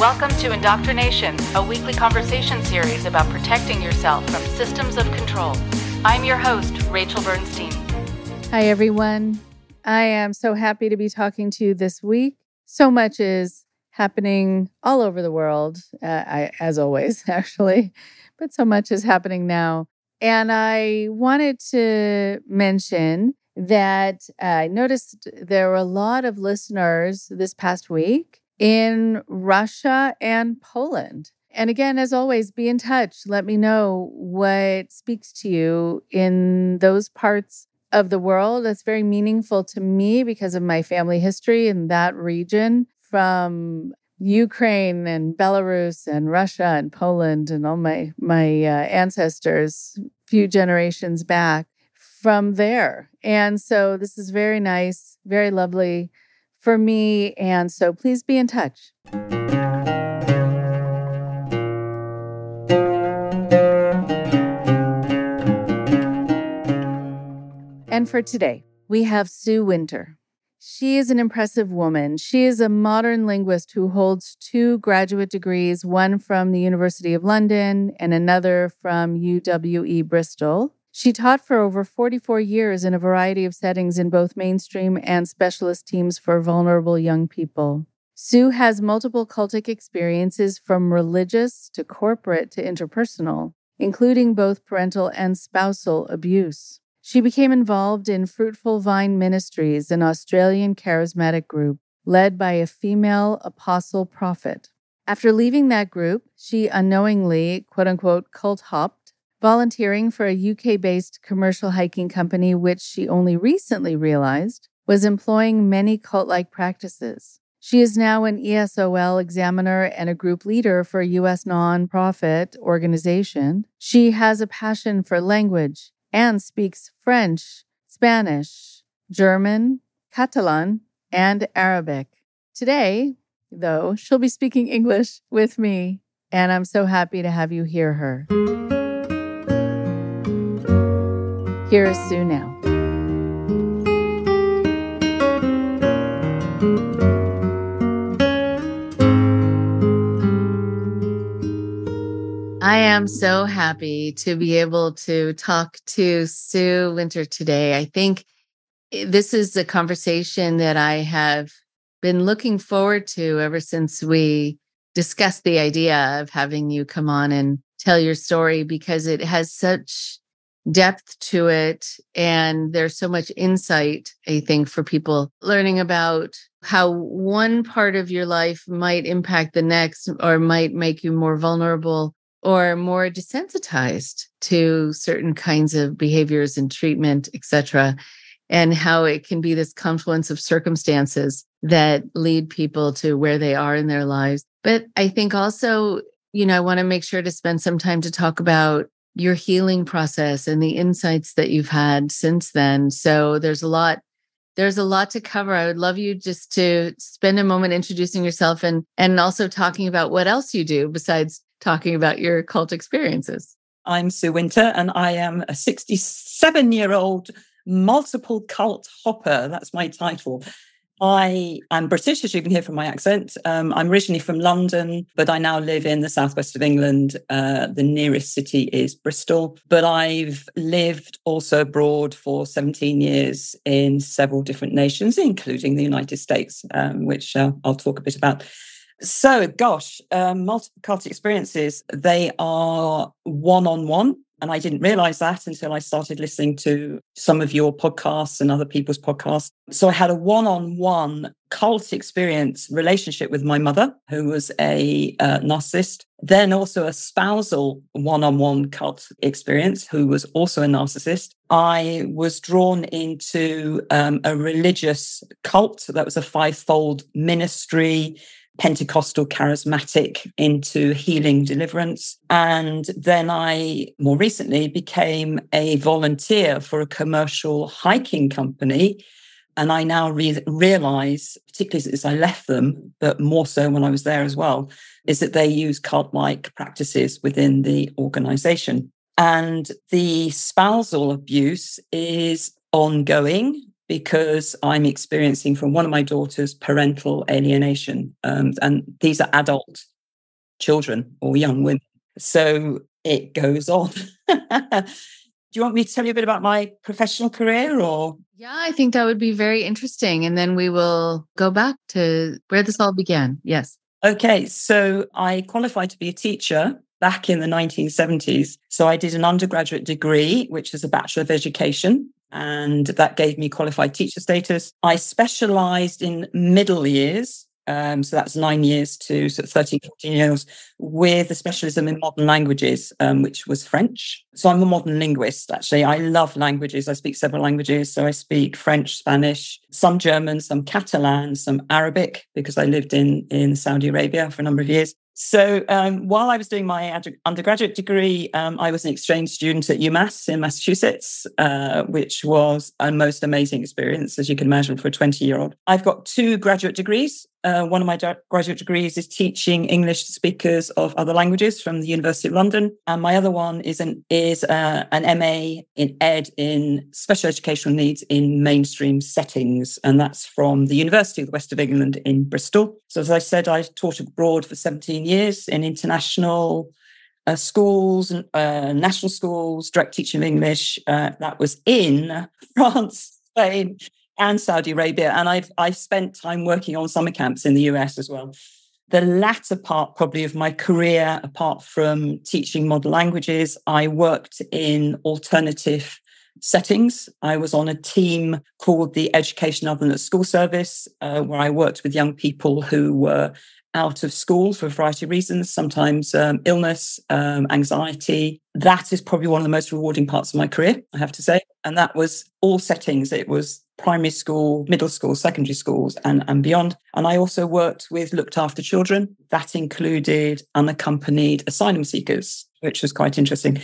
Welcome to Indoctrination, a weekly conversation series about protecting yourself from systems of control. I'm your host, Rachel Bernstein. Hi, everyone. I am so happy to be talking to you this week. So much is happening all over the world, uh, I, as always, actually, but so much is happening now. And I wanted to mention that I noticed there were a lot of listeners this past week in Russia and Poland. And again, as always, be in touch. Let me know what speaks to you in those parts of the world. That's very meaningful to me because of my family history in that region from Ukraine and Belarus and Russia and Poland and all my my uh, ancestors few generations back from there. And so this is very nice, very lovely for me. And so please be in touch. And for today, we have Sue Winter. She is an impressive woman. She is a modern linguist who holds two graduate degrees, one from the University of London and another from UWE Bristol. She taught for over 44 years in a variety of settings in both mainstream and specialist teams for vulnerable young people. Sue has multiple cultic experiences from religious to corporate to interpersonal, including both parental and spousal abuse. She became involved in Fruitful Vine Ministries, an Australian charismatic group led by a female apostle prophet. After leaving that group, she unknowingly, quote unquote, cult hopped volunteering for a UK based commercial hiking company, which she only recently realized was employing many cult like practices. She is now an ESOL examiner and a group leader for a U.S. nonprofit organization. She has a passion for language and speaks French, Spanish, German, Catalan, and Arabic. Today, though, she'll be speaking English with me, and I'm so happy to have you hear her. Here is Sue now. I am so happy to be able to talk to Sue Winter today. I think eh, this is a conversation that I have been looking forward to ever since we discussed the idea of having you come on and tell your story because it has such depth to it. And there's so much insight, I think, for people learning about how one part of your life might impact the next or might make you more vulnerable or more desensitized to certain kinds of behaviors and treatment, etc. And how it can be this confluence of circumstances that lead people to where they are in their lives. But I think also, you know, I want to make sure to spend some time to talk about your healing process and the insights that you've had since then. So there's a lot there's a lot to cover. I would love you just to spend a moment introducing yourself and and also talking about what else you do besides talking about your cult experiences. I'm Sue Winter and I am a 67 year old multiple cult hopper. That's my title. I am British, as you can hear from my accent. Um, I'm originally from London, but I now live in the southwest of England. Uh, the nearest city is Bristol. But I've lived also abroad for 17 years in several different nations, including the United States, um, which uh, I'll talk a bit about. So, gosh, um, multiple cult experiences, they are one on one and I didn't realize that until I started listening to some of your podcasts and other people's podcasts. So I had a one on one cult experience relationship with my mother, who was a uh, narcissist, then also a spousal one on one cult experience, who was also a narcissist. I was drawn into um, a religious cult that was a five fold ministry Pentecostal charismatic into healing deliverance. And then I more recently became a volunteer for a commercial hiking company. And I now re- realize, particularly since I left them, but more so when I was there as well, is that they use cult like practices within the organization. And the spousal abuse is ongoing because I'm experiencing from one of my daughters parental alienation. Um, and these are adult children or young women. So it goes on. Do you want me to tell you a bit about my professional career or? Yeah, I think that would be very interesting. And then we will go back to where this all began. Yes. Okay. So I qualified to be a teacher back in the 1970s. So I did an undergraduate degree, which is a Bachelor of Education. And that gave me qualified teacher status. I specialized in middle years um, so that's nine years to sort of 13, 14 years with a specialism in modern languages, um, which was French. So I'm a modern linguist, actually. I love languages. I speak several languages. So I speak French, Spanish, some German, some Catalan, some Arabic, because I lived in, in Saudi Arabia for a number of years. So um, while I was doing my undergraduate degree, um, I was an exchange student at UMass in Massachusetts, uh, which was a most amazing experience, as you can imagine, for a 20 year old. I've got two graduate degrees. Uh, one of my graduate degrees is teaching English to speakers of other languages from the University of London, and my other one is an is uh, an MA in Ed in special educational needs in mainstream settings, and that's from the University of the West of England in Bristol. So, as I said, I taught abroad for 17 years in international uh, schools, uh, national schools, direct teaching of English. Uh, that was in France, Spain, and Saudi Arabia. And I've I've spent time working on summer camps in the US as well. The latter part, probably, of my career, apart from teaching modern languages, I worked in alternative settings. I was on a team called the Education Other Than School Service, uh, where I worked with young people who were out of school for a variety of reasons, sometimes um, illness, um, anxiety. That is probably one of the most rewarding parts of my career, I have to say. And that was all settings. It was primary school, middle school, secondary schools, and, and beyond. And I also worked with looked after children. That included unaccompanied asylum seekers, which was quite interesting.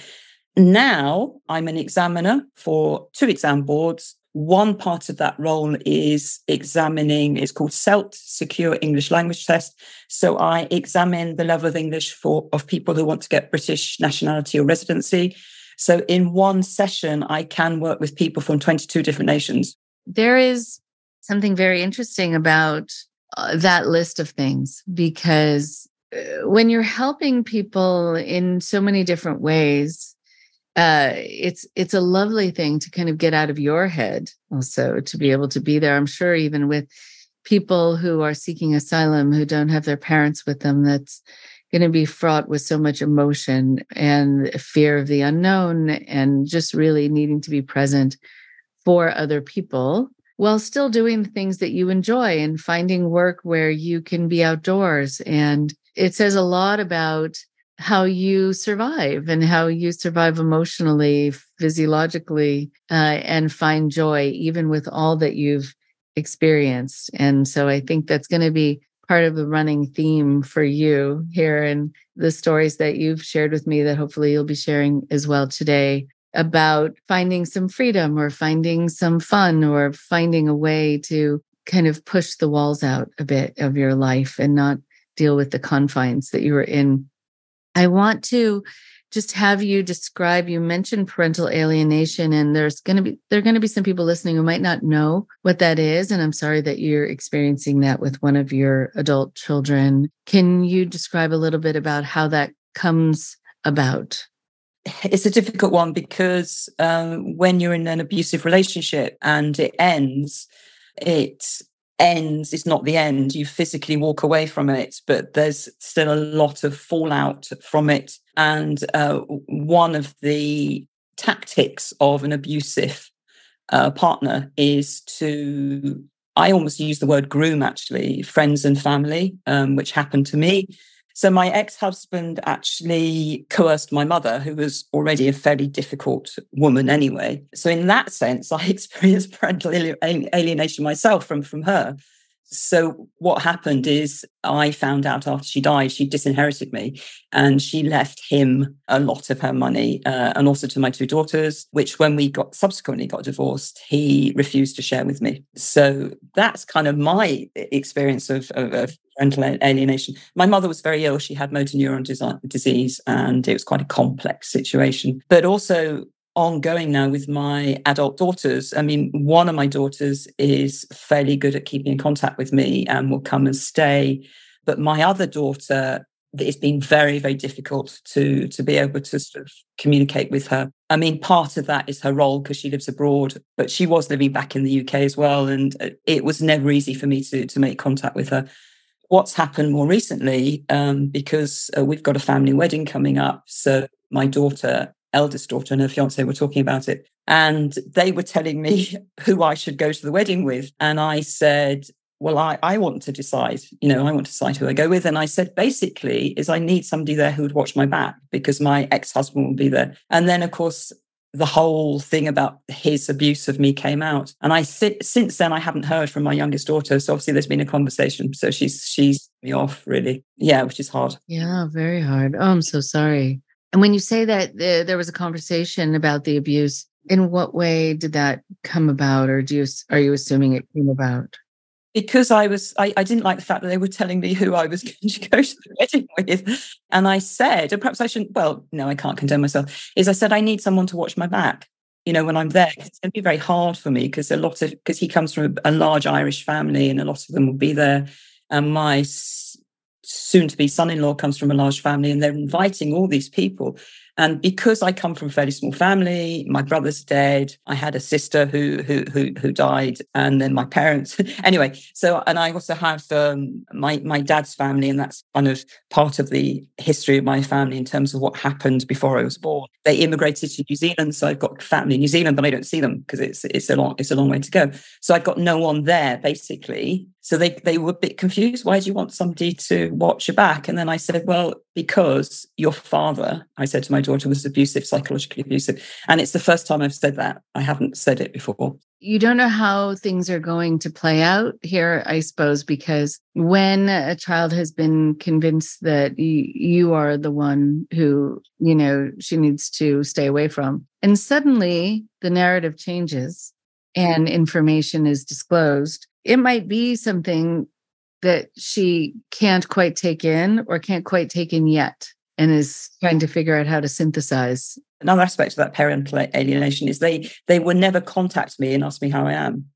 Now I'm an examiner for two exam boards one part of that role is examining, it's called SELT, Secure English Language Test. So I examine the level of English for of people who want to get British nationality or residency. So in one session, I can work with people from 22 different nations. There is something very interesting about uh, that list of things because uh, when you're helping people in so many different ways, uh, it's it's a lovely thing to kind of get out of your head also to be able to be there. I'm sure even with people who are seeking asylum who don't have their parents with them that's going to be fraught with so much emotion and fear of the unknown and just really needing to be present for other people while still doing things that you enjoy and finding work where you can be outdoors. And it says a lot about how you survive and how you survive emotionally, physiologically, uh, and find joy, even with all that you've experienced. And so I think that's going to be part of the running theme for you here and the stories that you've shared with me that hopefully you'll be sharing as well today about finding some freedom or finding some fun or finding a way to kind of push the walls out a bit of your life and not deal with the confines that you were in I want to just have you describe you mentioned parental alienation and there's going to be there're going to be some people listening who might not know what that is and I'm sorry that you're experiencing that with one of your adult children. Can you describe a little bit about how that comes about? It's a difficult one because um, when you're in an abusive relationship and it ends, it ends is not the end. You physically walk away from it, but there's still a lot of fallout from it. And uh, one of the tactics of an abusive uh, partner is to, I almost use the word groom actually, friends and family, um, which happened to me. So my ex-husband actually coerced my mother, who was already a fairly difficult woman anyway. So in that sense, I experienced parental alienation myself from, from her. So what happened is I found out after she died, she disinherited me and she left him a lot of her money uh, and also to my two daughters, which when we got subsequently got divorced, he refused to share with me. So that's kind of my experience of, of, of parental alienation. My mother was very ill. She had motor neuron disease and it was quite a complex situation. But also ongoing now with my adult daughters. I mean, one of my daughters is fairly good at keeping in contact with me and will come and stay. But my other daughter it's been very, very difficult to to be able to sort of communicate with her. I mean, part of that is her role because she lives abroad, but she was living back in the UK as well, and uh, it was never easy for me to to make contact with her. What's happened more recently, um, because uh, we've got a family wedding coming up, so my daughter, eldest daughter, and her fiance were talking about it, and they were telling me who I should go to the wedding with, and I said, well, I, I want to decide, you know, I want to decide who I go with. And I said, basically, is I need somebody there who would watch my back because my ex husband will be there. And then, of course, the whole thing about his abuse of me came out. And I since then I haven't heard from my youngest daughter. So obviously there's been a conversation. So she's she's me off really. Yeah, which is hard. Yeah, very hard. Oh, I'm so sorry. And when you say that uh, there was a conversation about the abuse, in what way did that come about, or do you are you assuming it came about? because I was I, I, didn't like the fact that they were telling me who I was going to go to the wedding with. And I said, and perhaps I shouldn't, well, no, I can't condemn myself, is I said I need someone to watch my back, you know, when I'm there. It's gonna be very hard for me because a lot of because he comes from a, a, large Irish family and a lot of them will be there. And my soon to be son-in-law comes from a large family and they're inviting all these people and because I come from a fairly small family, my brother's dead. I had a sister who who who, who died, and then my parents. anyway, so and I also have um, my my dad's family, and that's kind of part of the history of my family in terms of what happened before I was born. They immigrated to New Zealand, so I've got family in New Zealand, but I don't see them because it's it's a long it's a long way to go. So I've got no one there basically so they, they were a bit confused. Why do you want somebody to watch your back? And then I said, well, because your father, I said to my daughter, was abusive, psychologically abusive. And it's the first time I've said that. I haven't said it before. You don't know how things are going to play out here, I suppose, because when a child has been convinced that you are the one who, you know, she needs to stay away from, and suddenly the narrative changes and information is disclosed it might be something that she can't quite take in or can't quite take in yet and is trying to figure out how to synthesize. Another aspect of that parental alienation is they they will never contact me and ask me how i am.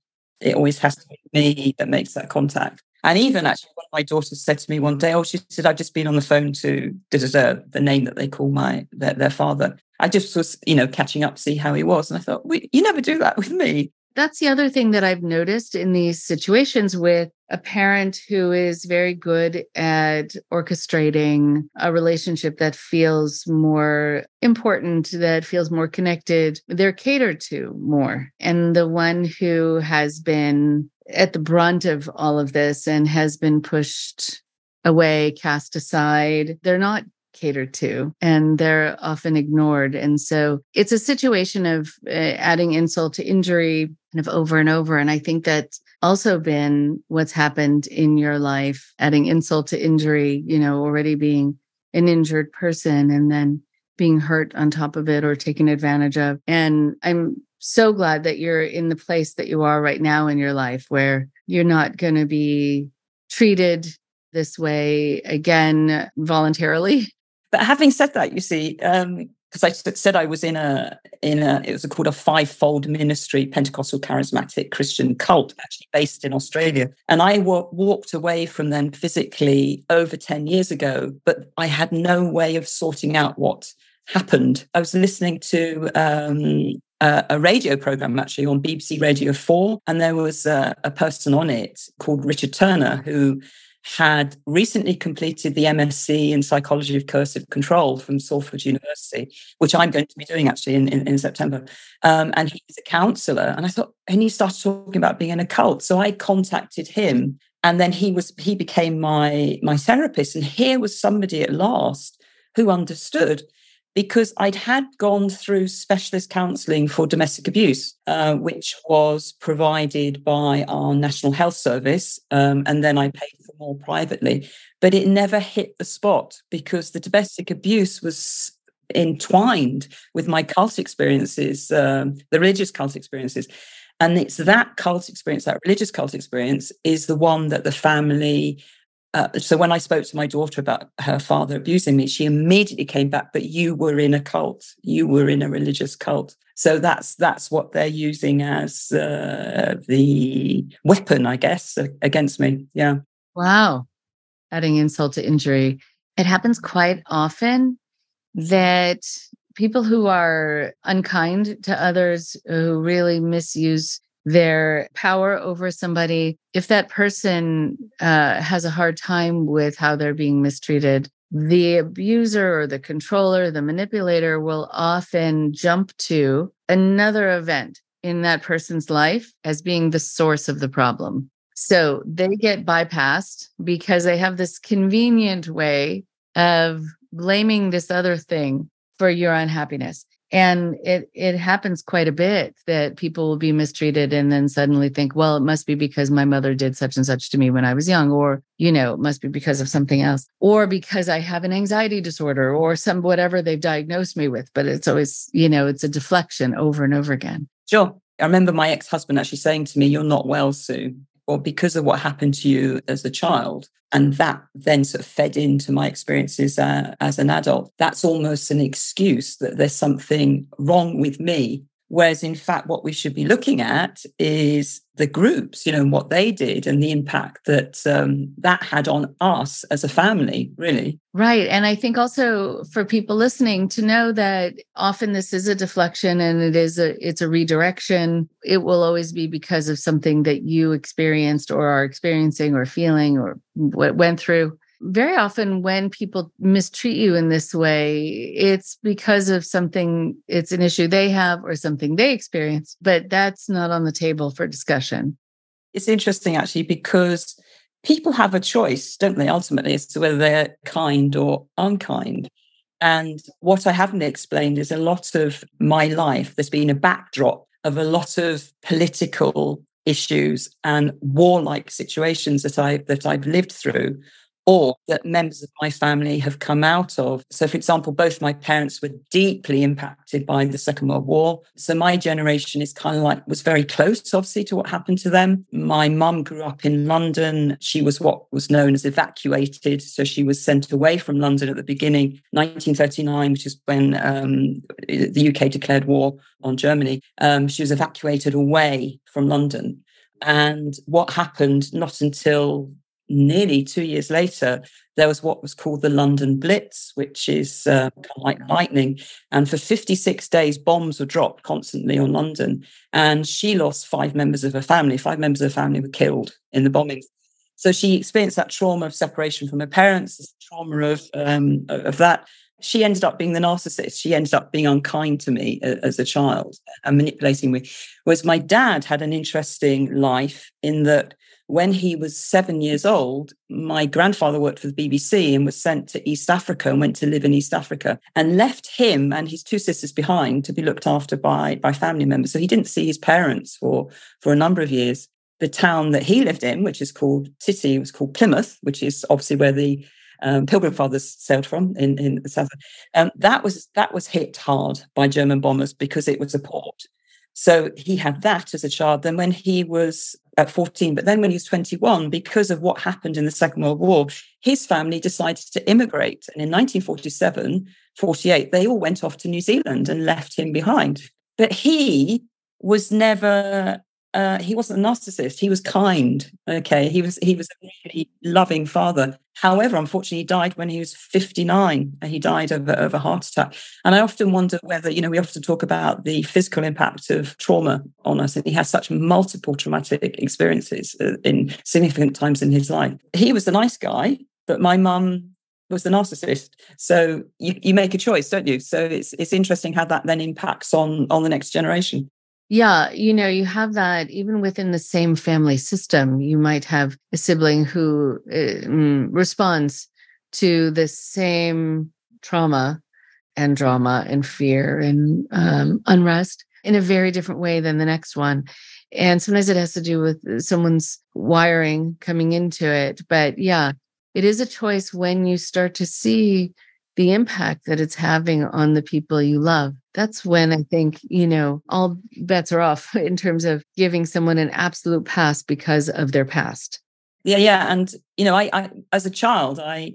It always has to be me that makes that contact. And even actually one of my daughters said to me one day oh she said i've just been on the phone to the name that they call my their, their father. I just was you know catching up to see how he was. And i thought you never do that with me that's the other thing that I've noticed in these situations with a parent who is very good at orchestrating a relationship that feels more important, that feels more connected. They're catered to more. And the one who has been at the brunt of all of this and has been pushed away, cast aside, they're not catered to and they're often ignored. And so it's a situation of uh, adding insult to injury kind of over and over. And I think that's also been what's happened in your life, adding insult to injury, you know, already being an injured person and then being hurt on top of it or taken advantage of. And I'm so glad that you're in the place that you are right now in your life where you're not going to be treated this way again voluntarily but having said that, you see, because um, I said I was in a in a it was called a fivefold ministry Pentecostal charismatic Christian cult, actually based in Australia, and I w- walked away from them physically over ten years ago, but I had no way of sorting out what happened. I was listening to um, a, a, radio program actually on BBC Radio 4, and there was a, a person on it called Richard Turner who had recently completed the MSc in Psychology of Coercive Control from Salford University, which I'm going to be doing actually in, in, in September. Um, and he's a counselor. And I thought, and he started talking about being in a cult. So I contacted him and then he was he became my my therapist. And here was somebody at last who understood because I'd had gone through specialist counselling for domestic abuse, uh, which was provided by our National Health Service. Um, and then I paid for more privately. But it never hit the spot because the domestic abuse was entwined with my cult experiences, um, the religious cult experiences. And it's that cult experience, that religious cult experience, is the one that the family uh, so when I spoke to my daughter about her father abusing me, she immediately came back. But you were in a cult. You were in a religious cult. So that's that's what they're using as uh, the weapon, I guess, against me. Yeah. Wow, adding insult to injury. it happens quite often that people who are unkind to others, who really misuse their power over somebody, if that person uh, has a hard time with how they're being mistreated, the abuser or the controller, the manipulator will often jump to another event in that person's life as being the source of the problem. So they get bypassed because they have this convenient way of blaming this other thing for your unhappiness and it it happens quite a bit that people will be mistreated and then suddenly think well it must be because my mother did such and such to me when i was young or you know it must be because of something else or because i have an anxiety disorder or some whatever they've diagnosed me with. But it's always you know it's a deflection over and over again. Sure. I remember my ex-husband actually saying to me you're not well sue or because of what happened to you as a child and that then sort of fed into my experiences uh, as an adult that's almost an excuse that there's something wrong with me Whereas, in fact, what we should be looking at is the groups, you know, and what they did and the impact that um, that had on us as a family, really. Right. And I think also for people listening to know that often this is a deflection and it is a it's a redirection. It will always be because of something that you experienced or are experiencing or feeling or went through very often when people mistreat you in this way, it's because of something, it's an issue they have or something they experience, but that's not on the table for discussion. It's interesting actually because people have a choice, don't they, ultimately, as to whether they're kind or unkind. And what I haven't explained is a lot of my life, there's been a backdrop of a lot of political issues and warlike situations that I that I've lived through or that members of my family have come out of. So, for example, both my parents were deeply impacted by the Second World War. So, my generation is kind of like, was very close, obviously, to what happened to them. My mum grew up in London. She was what was known as evacuated. So, she was sent away from London at the beginning, 1939, which is when um, the UK declared war on Germany. Um, she was evacuated away from London. And what happened not until nearly two years later, there was what was called the London Blitz, which is uh, like lightning. And for 56 days, bombs were dropped constantly on London. And she lost five members of her family. Five members of her family were killed in the bombings. So she experienced that trauma of separation from her parents, trauma of um, of that. She ended up being the narcissist. She ended up being unkind to me as a child and manipulating me. Whereas my dad had an interesting life in that when he was seven years old, my grandfather worked for the BBC and was sent to East Africa and went to live in East Africa and left him and his two sisters behind to be looked after by, by family members. So he didn't see his parents for, for a number of years. The town that he lived in, which is called Titi, was called Plymouth, which is obviously where the um, Pilgrim Fathers sailed from in, in the south. Um, that was that was hit hard by German bombers because it was a port. So he had that as a child. Then when he was at 14, but then when he was 21, because of what happened in the Second World War, his family decided to immigrate. And in 1947, 48, they all went off to New Zealand and left him behind. But he was never uh, he wasn't a narcissist. He was kind. Okay, he was he was a really loving father. However, unfortunately, he died when he was fifty nine, and he died of, of a heart attack. And I often wonder whether you know we often talk about the physical impact of trauma on us, and he has such multiple traumatic experiences uh, in significant times in his life. He was a nice guy, but my mum was the narcissist. So you, you make a choice, don't you? So it's it's interesting how that then impacts on on the next generation. Yeah, you know, you have that even within the same family system. You might have a sibling who uh, responds to the same trauma and drama and fear and um, unrest in a very different way than the next one. And sometimes it has to do with someone's wiring coming into it. But yeah, it is a choice when you start to see the impact that it's having on the people you love. That's when I think, you know, all bets are off in terms of giving someone an absolute pass because of their past. Yeah, yeah. And, you know, I, I as a child, I,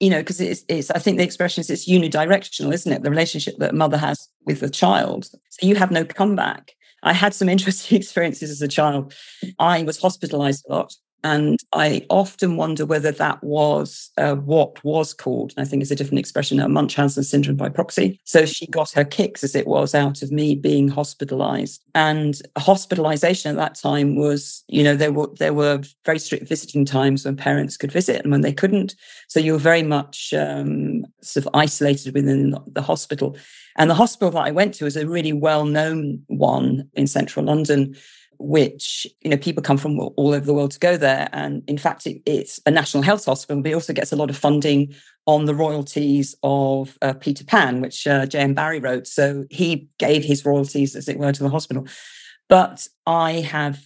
you know, because it's, it's, I think the expression is it's unidirectional, isn't it? The relationship that mother has with a child. So you have no comeback. I had some interesting experiences as a child. I was hospitalized a lot And I often wonder whether that was uh, what was called, I think it's a different expression now, Munchausen syndrome by proxy. So she got her kicks, as it was, out of me being hospitalized. And hospitalization at that time was, you know, there were there were very strict visiting times when parents could visit and when they couldn't. So you were very much um, sort of isolated within the hospital. And the hospital that I went to was a really well-known one in central London which you know people come from all over the world to go there. And in fact it, it's a national health hospital but it also gets a lot of funding on the royalties of uh, peter pan which uh, j.m barrie wrote. So he gave his royalties as it were to the hospital. But i have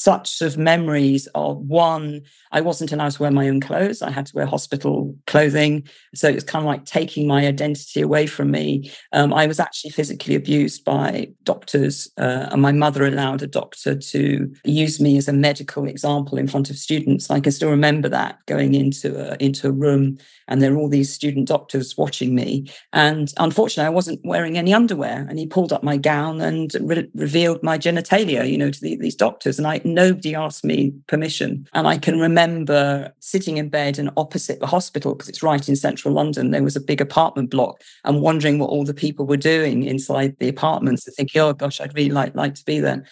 such of memories of one, I wasn't allowed to wear my own clothes. I had to wear hospital clothing. So it was kind of like taking my identity away from me. Um, I was actually physically abused by doctors, uh, and my mother allowed a doctor to use me as a medical example in front of students. I can still remember that going into a, into a room and there are all these student doctors watching me. And unfortunately, I wasn't wearing any underwear. And he pulled up my gown and re- revealed my genitalia, you know, to the, these doctors. And I nobody asked me permission. And I can remember sitting in bed and opposite the hospital, because it's right in central London, there was a big apartment block and wondering what all the people were doing inside the apartments and thinking, oh gosh, I'd really like, like to be there.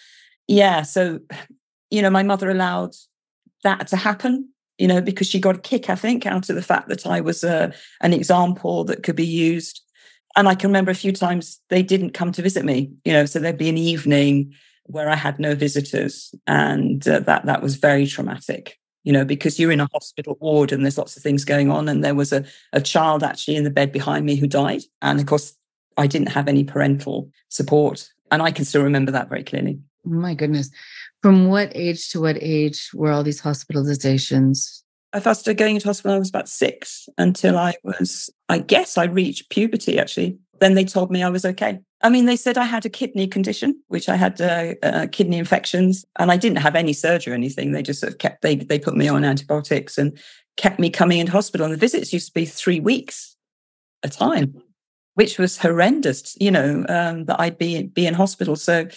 Yeah. So, you know, my mother allowed that to happen you know, because she got a kick, I think, out of the fact that I was a, uh, an example that could be used. And I can remember a few times they didn't come to visit me, you know, so there'd be an evening where I had no visitors. And uh, that, that was very traumatic, you know, because you're in a hospital ward and there's lots of things going on. And there was a, a child actually in the bed behind me who died. And of course, I didn't have any parental support. And I can still remember that very clearly. My goodness. From what age to what age were all these hospitalizations? I first started going into hospital I was about six until I was, I guess I reached puberty actually. Then they told me I was okay. I mean, they said I had a kidney condition, which I had uh, uh, kidney infections, and I didn't have any surgery or anything. They just sort of kept they they put me on antibiotics and kept me coming into hospital. And the visits used to be three weeks a time, which was horrendous. You know um, that I'd be be in hospital. So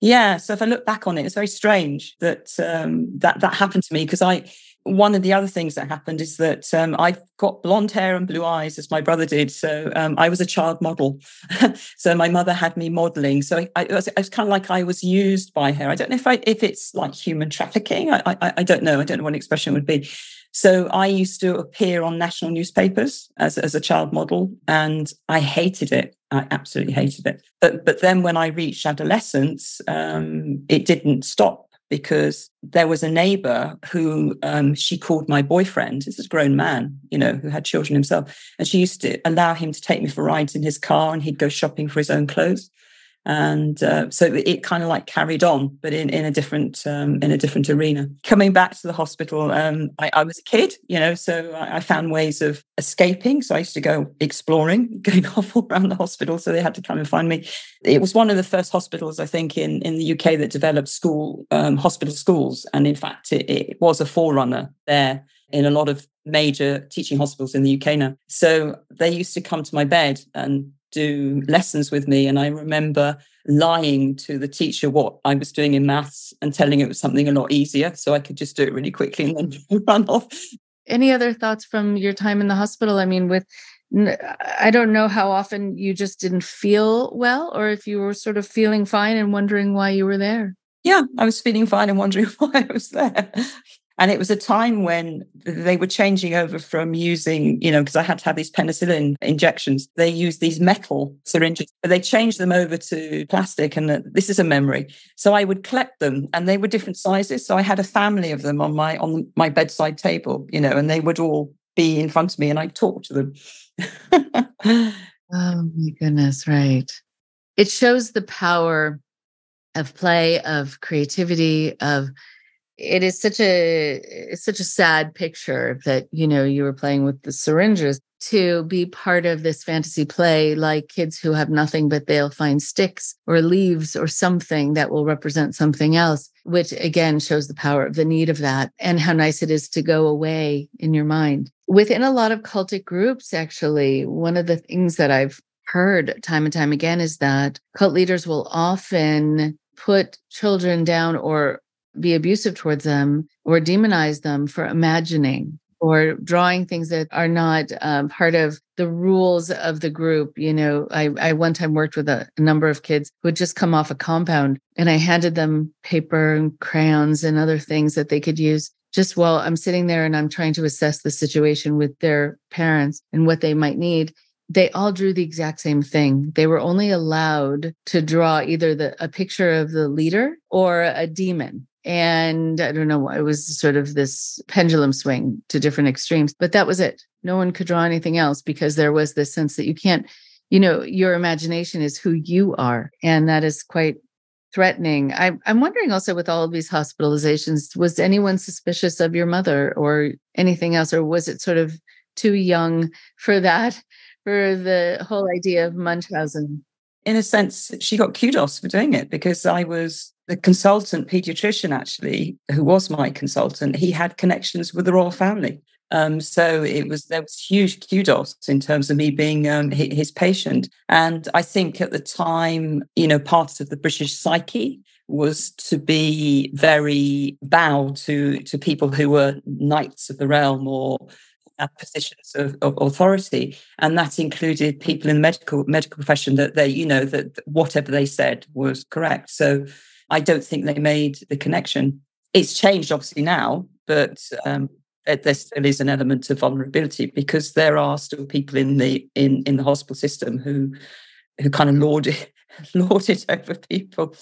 yeah. So if I look back on it, it's very strange that um, that that happened to me because I. One of the other things that happened is that um, I've got blonde hair and blue eyes, as my brother did. So um, I was a child model. so my mother had me modeling. So I, I, was, was, kind of like I was used by her. I don't know if I, if it's like human trafficking. I, I, I don't know. I don't know what expression would be. So I used to appear on national newspapers as, as a child model, and I hated it. I absolutely hated it. But but then when I reached adolescence, um, it didn't stop because there was a neighbor who um, she called my boyfriend. This is a grown man, you know, who had children himself, and she used to allow him to take me for rides in his car, and he'd go shopping for his own clothes and uh, so it kind of like carried on but in, in a different um, in a different arena. Coming back to the hospital um, I, I, was a kid you know so I, I, found ways of escaping. So i used to go exploring going off all around the hospital. So they had to come and find me. It was one of the first hospitals i think in, in the uk that developed school um, hospital schools. And in fact it, it was a forerunner there in a lot of major teaching hospitals in the UK now. So they used to come to my bed and do lessons with me. And I remember lying to the teacher what I was doing in maths and telling it was something a lot easier so I could just do it really quickly and then run off. Any other thoughts from your time in the hospital? I mean, with I don't know how often you just didn't feel well or if you were sort of feeling fine and wondering why you were there. Yeah, I was feeling fine and wondering why I was there. And it was a time when they were changing over from using, you know, because I had to have these penicillin injections. They used these metal syringes, but they changed them over to plastic. And this is a memory. So I would collect them and they were different sizes. So I had a family of them on my on my bedside table, you know, and they would all be in front of me and I'd talk to them. oh my goodness, right. It shows the power of play, of creativity, of it is such a it's such a sad picture that you know you were playing with the syringes to be part of this fantasy play like kids who have nothing but they'll find sticks or leaves or something that will represent something else which again shows the power of the need of that and how nice it is to go away in your mind. Within a lot of cultic groups actually one of the things that i've heard time and time again is that cult leaders will often put children down or be abusive towards them or demonize them for imagining or drawing things that are not um, part of the rules of the group. You know, I, I one time worked with a, a, number of kids who had just come off a compound and I handed them paper and crayons and other things that they could use just while I'm sitting there and I'm trying to assess the situation with their parents and what they might need. They all drew the exact same thing. They were only allowed to draw either the, a picture of the leader or a demon and I don't know, it was sort of this pendulum swing to different extremes, but that was it. No one could draw anything else because there was this sense that you can't, you know, your imagination is who you are. And that is quite threatening. I, I'm wondering also with all of these hospitalizations, was anyone suspicious of your mother or anything else, or was it sort of too young for that, for the whole idea of Munchausen? In a sense, she got kudos for doing it because I was the consultant pediatrician actually who was my consultant he had connections with the royal family. Um, so it was there was huge kudos in terms of me being um, his patient. And i think at the time you know part of the british psyche was to be very bow to to people who were knights of the realm or at positions of, of, authority, and that included people in the medical medical profession that they, you know, that whatever they said was correct. So I don't think they made the connection. It's changed obviously now, but um, there still is an element of vulnerability because there are still people in the in in the hospital system who who kind of lord it, lord it over people.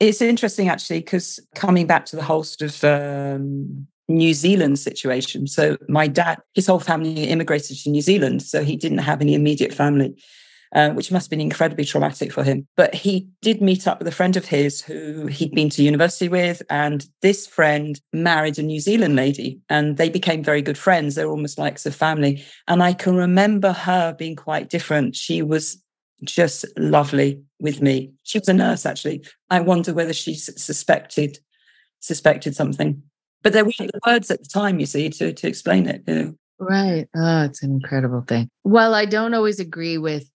It's interesting actually because coming back to the whole sort of um, New Zealand situation. So my dad, his whole family immigrated to New Zealand, so he didn't have any immediate family uh, which must have been incredibly traumatic for him. But he did meet up with a friend of his who he'd been to university with. And this friend married a New Zealand lady and they became very good friends. They were almost like a family. And I can remember her being quite different. She was just lovely with me. She was a nurse, actually. I wonder whether she suspected suspected something. But there weren't the words at the time, you see, to, to explain it. You know. Right. Oh, it's an incredible thing. Well, I don't always agree with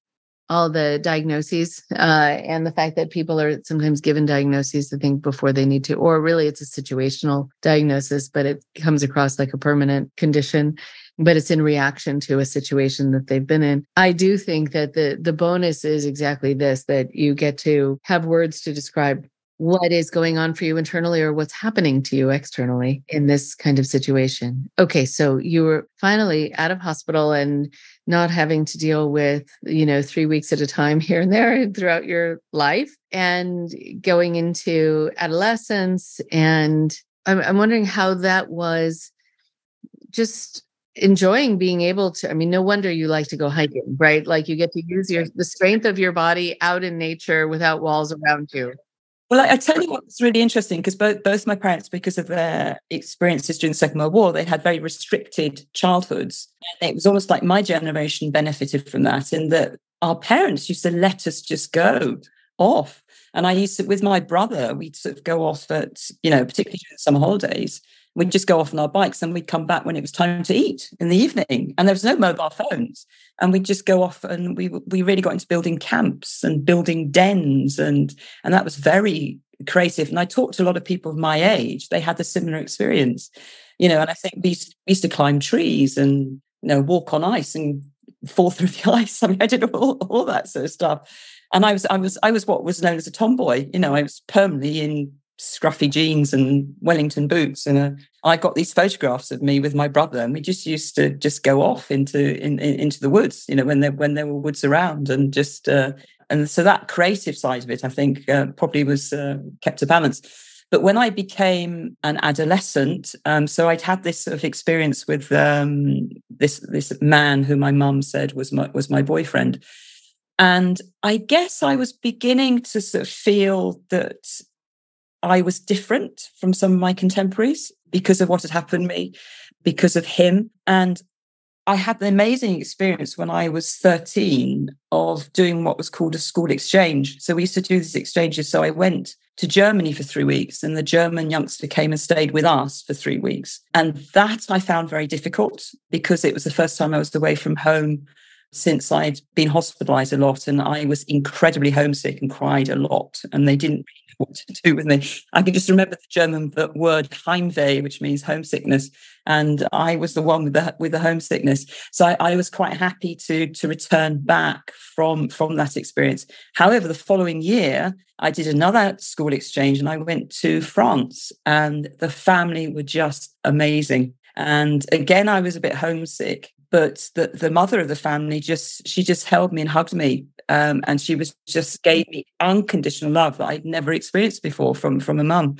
all the diagnoses uh, and the fact that people are sometimes given diagnoses I think before they need to, or really it's a situational diagnosis, but it comes across like a permanent condition, but it's in reaction to a situation that they've been in. I do think that the the bonus is exactly this: that you get to have words to describe what is going on for you internally or what's happening to you externally in this kind of situation. Okay, so you were finally out of hospital and not having to deal with, you know, 3 weeks at a time here and there throughout your life and going into adolescence. And I'm, I'm wondering how that was just enjoying being able to i mean no wonder you like to go hiking right? Like you get to use your the strength of your body out in nature without walls around you well, I, I tell you what's really interesting because both both my parents, because of their experiences during the Second World War, they had very restricted childhoods. And it was almost like my generation benefited from that, in that our parents used to let us just go off. And I used to, with my brother, we'd sort of go off at, you know, particularly during the summer holidays, we'd just go off on our bikes and we'd come back when it was time to eat in the evening. And there was no mobile phones. And we'd just go off and we we really got into building camps and building dens and and that was very creative. And I talked to a lot of people of my age, they had a similar experience. You know, and I think we used, we used to climb trees and you know walk on ice and fall through the ice. I mean, I did all, all that sort of stuff. And I was I was I was what was known as a tomboy. You know, I was permanently in scruffy jeans and Wellington boots. And uh, I got these photographs of me with my brother, and we just used to just go off into in, in, into the woods, you know, when there when there were woods around, and just uh, and so that creative side of it, I think, uh, probably was uh, kept a balance. But when I became an adolescent, um, so I'd had this sort of experience with um, this this man who my mum said was my was my boyfriend. And I guess I was beginning to sort of feel that I was different from some of my contemporaries because of what had happened to me, because of him. And I had an amazing experience when I was 13 of doing what was called a school exchange. So we used to do these exchanges. So I went to Germany for three weeks, and the German youngster came and stayed with us for three weeks. And that I found very difficult because it was the first time I was away from home since I'd been hospitalized a lot. And I was incredibly homesick and cried a lot. And they didn't what to do with me. I can just remember the German word Heimweh, which means homesickness, and I was the one with the with the homesickness. So I, I was quite happy to to return back from from that experience. However, the following year, I did another school exchange, and I went to France, and the family were just amazing. And again, I was a bit homesick, but the, the mother of the family just she just held me and hugged me um, and she was just gave me unconditional love that i'd never experienced before from from a mum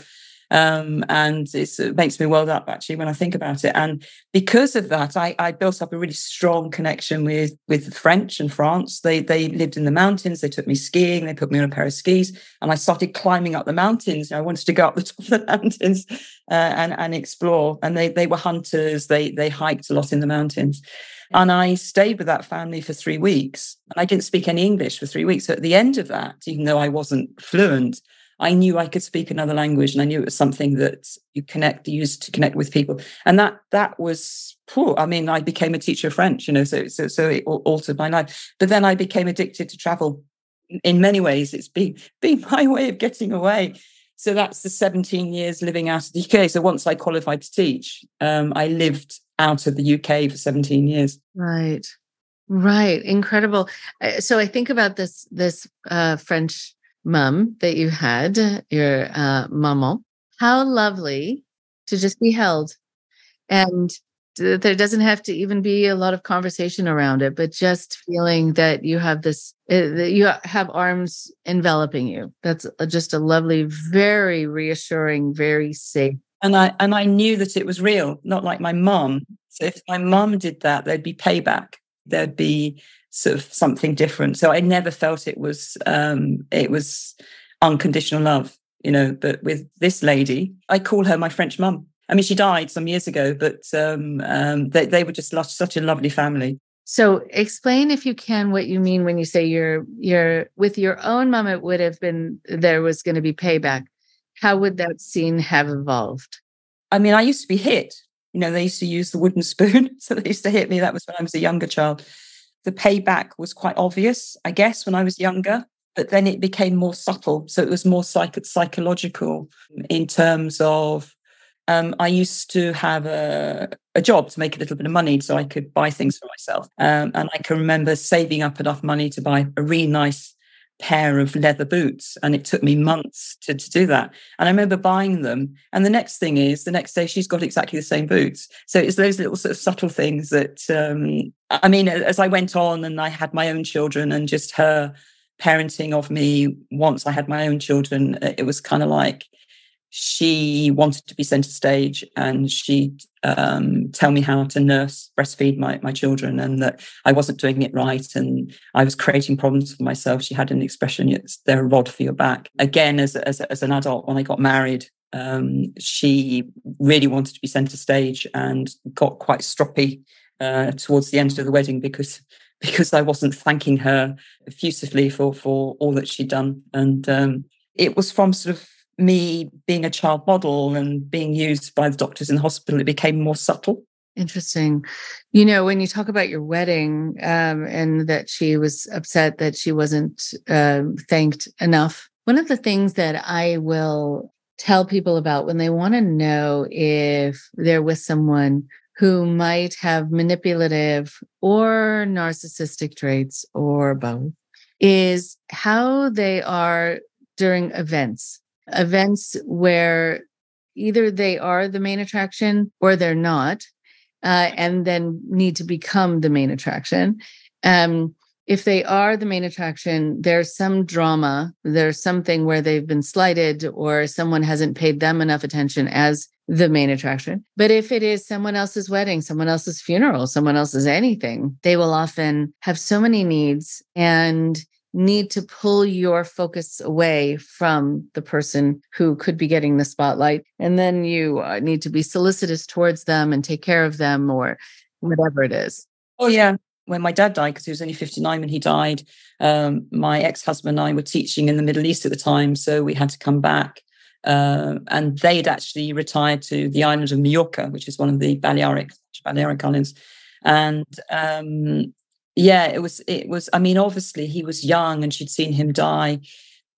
um, and it makes me well up actually when I think about it. And because of that, I, I, built up a really strong connection with with the French and France. They they lived in the mountains. They took me skiing. They put me on a pair of skis, and I started climbing up the mountains. I wanted to go up the top of the mountains uh, and and explore. And they they were hunters. They they hiked a lot in the mountains. And I stayed with that family for three weeks. And I didn't speak any English for three weeks. So at the end of that, even though I wasn't fluent, I knew I could speak another language and I knew it was something that you connect, use to connect with people. And that that was poor. I mean, I became a teacher of French, you know, so so so it altered my life. But then I became addicted to travel. In many ways, it's been been my way of getting away. So that's the 17 years living out of the UK. So once I qualified to teach, um, I lived out of the UK for 17 years. Right. Right. Incredible. Uh, so I think about this this uh, French mum that you had, your uh, maman. How lovely to just be held. And there doesn't have to even be a lot of conversation around it, but just feeling that you have this, uh, that you have arms enveloping you. That's just a lovely, very reassuring, very safe and I and I knew that it was real, not like my mom So if my mom did that, there'd be payback. There'd be sort of something different. So I never felt it was um, it was unconditional love, you know. But with this lady, I call her my French mum. I mean, she died some years ago, but um, um, they they were just such a lovely family. So explain if you can what you mean when you say you're you're with your own mom. It would have been there was going to be payback how would that scene have evolved? I mean, I used to be hit. You know, they used to use the wooden spoon. So they used to hit me. That was when I was a younger child. The payback was quite obvious, I guess, when I was younger, but then it became more subtle. So it was more psych- psychological in terms of um, I used to have a, a, job to make a little bit of money so I could buy things for myself. Um, and I can remember saving up enough money to buy a really nice pair of leather boots and it took me months to, to do that and i remember buying them and the next thing is the next day she's got exactly the same boots so it's those little sort of subtle things that um, i mean as i went on and i had my own children and just her parenting of me once i had my own children it was kind of like she wanted to be center stage and she'd um, tell me how to nurse breastfeed my, my children and that i wasn't doing it right and i was creating problems for myself. She had an expression it's they're a rod for your back. Again as, as, as an adult when i got married um, she really wanted to be center stage and got quite stroppy uh, towards the end of the wedding because because i wasn't thanking her effusively for for all that she'd done. And um, it was from sort of me being a child model and being used by the doctors in the hospital, it became more subtle. Interesting. You know, when you talk about your wedding um, and that she was upset that she wasn't uh, thanked enough, one of the things that I will tell people about when they want to know if they're with someone who might have manipulative or narcissistic traits or both is how they are during events events where either they are the main attraction or they're not, uh, and then need to become the main attraction. Um, if they are the main attraction, there's some drama, there's something where they've been slighted or someone hasn't paid them enough attention as the main attraction. But if it is someone else's wedding, someone else's funeral, someone else's anything, they will often have so many needs and need to pull your focus away from the person who could be getting the spotlight. And then you uh, need to be solicitous towards them and take care of them or whatever it is. Oh, yeah. When my dad died, because he was only 59 when he died, um, my ex husband and I were teaching in the Middle East at the time. So we had to come back. Uh, and they'd actually retired to the island of Mallorca, which is one of the Balearic, Balearic Islands. And um, yeah, it was, it was, I mean, obviously he was young and she'd seen him die.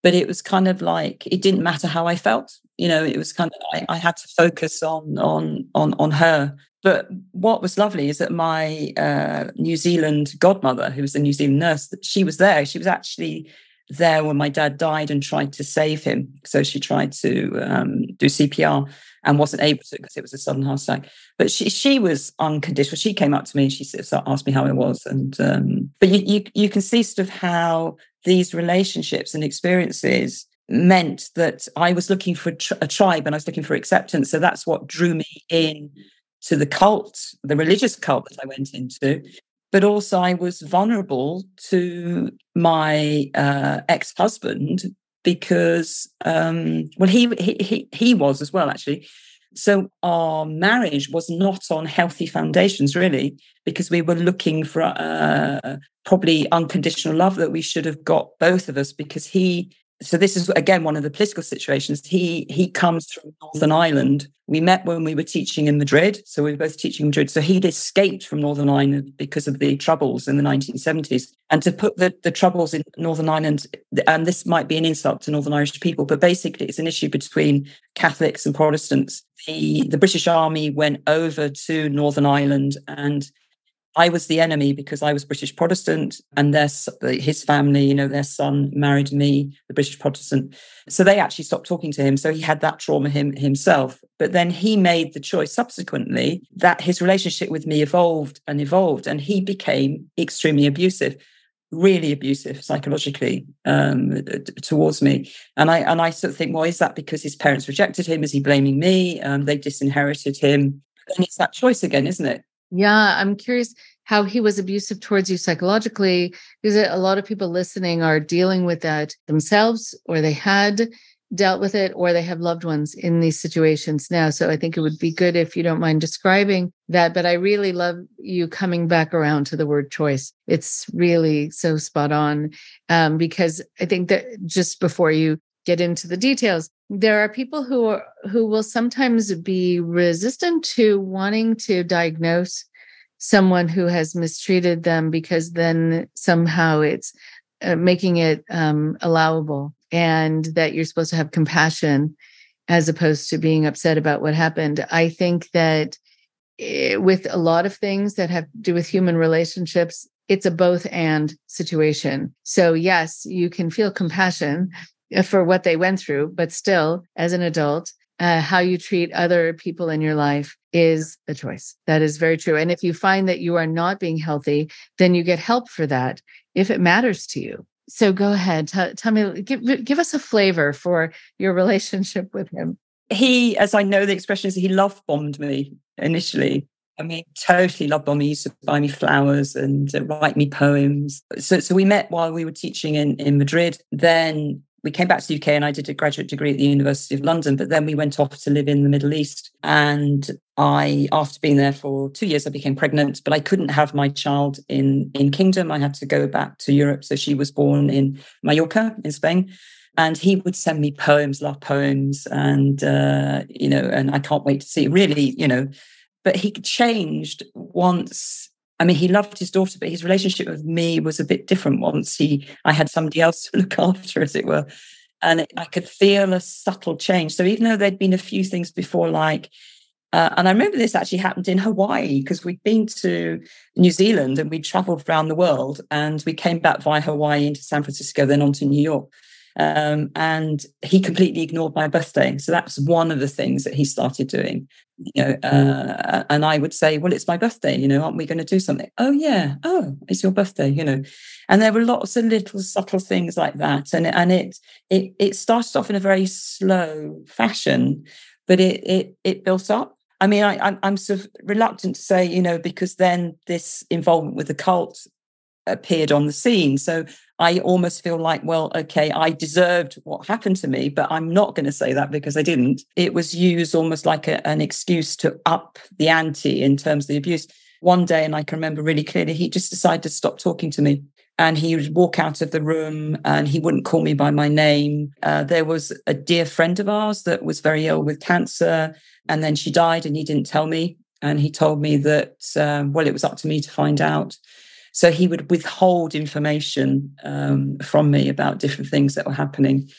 but it was kind of like it didn't matter how I felt. You know, it was kind of I, I had to focus on on on on her. But what was lovely is that my uh, New Zealand godmother, who was a New Zealand nurse, she was there. She was actually there when my dad died and tried to save him. So she tried to um, do CPR and wasn't able to because it was a sudden heart attack. But she she was unconditional. She came up to me and she asked me how I was. And um, but you, you you can see sort of how these relationships and experiences meant that I was looking for a tribe and I was looking for acceptance. So that's what drew me in to the cult, the religious cult that I went into. But also, I was vulnerable to my uh, ex husband because, um, well, he, he he he was as well actually. So our marriage was not on healthy foundations, really, because we were looking for uh, probably unconditional love that we should have got both of us. Because he so this is again one of the political situations. He he comes from Northern Ireland. We met when we were teaching in Madrid, so we were both teaching in Madrid. So he'd escaped from Northern Ireland because of the troubles in the 1970s. And to put the, the troubles in Northern Ireland, and this might be an insult to Northern Irish people, but basically it's an issue between Catholics and Protestants. The the British Army went over to Northern Ireland and I was the enemy because I was British Protestant, and their his family, you know, their son married me, the British Protestant. So they actually stopped talking to him. So he had that trauma him himself. But then he made the choice subsequently that his relationship with me evolved and evolved, and he became extremely abusive really abusive psychologically um, towards me. And I and I sort of think, well, is that because his parents rejected him? Is he blaming me? Um, they disinherited him. And it's that choice again, isn't it? Yeah, I'm curious how he was abusive towards you psychologically, because a lot of people listening are dealing with that themselves, or they had dealt with it, or they have loved ones in these situations now. So I think it would be good if you don't mind describing that. But I really love you coming back around to the word choice. It's really so spot on, um, because I think that just before you get into the details. There are people who are who will sometimes be resistant to wanting to diagnose someone who has mistreated them because then somehow it's uh, making it um, allowable and that you're supposed to have compassion as opposed to being upset about what happened. I think that it, eh, with a lot of things that have to do with human relationships it's a both and situation. So yes you can feel compassion for what they went through, but still, as an adult, uh, how you treat other people in your life is a choice. That is very true. And if you find that you are not being healthy, then you get help for that if it matters to you. So go ahead, t- tell me, give, give us a flavor for your relationship with him. He, as I know the expression is, he love bombed me initially. I mean, totally love bombed me. He used to buy me flowers and uh, write me poems. So, so we met while we were teaching in, in Madrid. Then we came back to the UK and I did a graduate degree at the University of London, but then we went off to live in the Middle East. And I, after being there for two years, I became pregnant, but I couldn't have my child in, in Kingdom. I had to go back to Europe. So she was born in Mallorca in Spain. And he would send me poems, love poems, and uh, you know, and I can't wait to see. Really, you know, but he changed once I mean, he loved his daughter, but his relationship with me was a bit different once he I had somebody else to look after, as it were. And I could feel a subtle change. So even though there'd been a few things before, like, uh, and I remember this actually happened in Hawaii because we'd been to New Zealand and we'd traveled around the world and we came back via Hawaii into San Francisco, then on to New York. Um, and he completely ignored my birthday. So that's one of the things that he started doing. You know, uh, and I would say, "Well, it's my birthday. You know, aren't we going to do something?" Oh yeah. Oh, it's your birthday. You know, and there were lots of little subtle things like that, and and it it it started off in a very slow fashion, but it it it built up. I mean, I, I'm, I'm sort of reluctant to say, you know, because then this involvement with the cult appeared on the scene. So I almost feel like, well, okay, I deserved what happened to me, but I'm not going to say that because I didn't. It was used almost like a, an excuse to up the ante in terms of the abuse. One day, and I can remember really clearly, he just decided to stop talking to me. And he would walk out of the room and he wouldn't call me by my name. Uh, there was a dear friend of ours that was very ill with cancer. And then she died and he didn't tell me. And he told me that, um, well, it was up to me to find out. So he would withhold information um, from me about different things that were happening.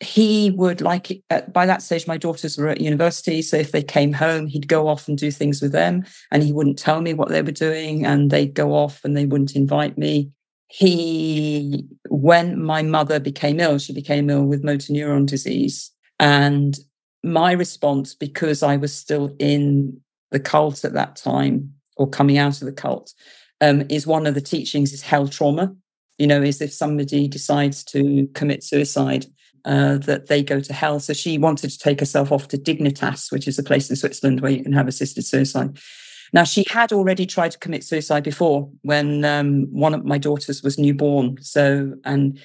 He would like it by that stage, my daughters were at university. So if they came home, he'd go off and do things with them, and he wouldn't tell me what they were doing, and they'd go off and they wouldn't invite me. He, when my mother became ill, she became ill with motor neuron disease, and my response, because I was still in the cult at that time or coming out of the cult, um, is one of the teachings is hell trauma. You know, is if somebody decides to commit suicide, uh, that they go to hell. So she wanted to take herself off to Dignitas, which is a place in Switzerland where you can have assisted suicide. Now, she had already tried to commit suicide before when um, one of my daughters was newborn. So, and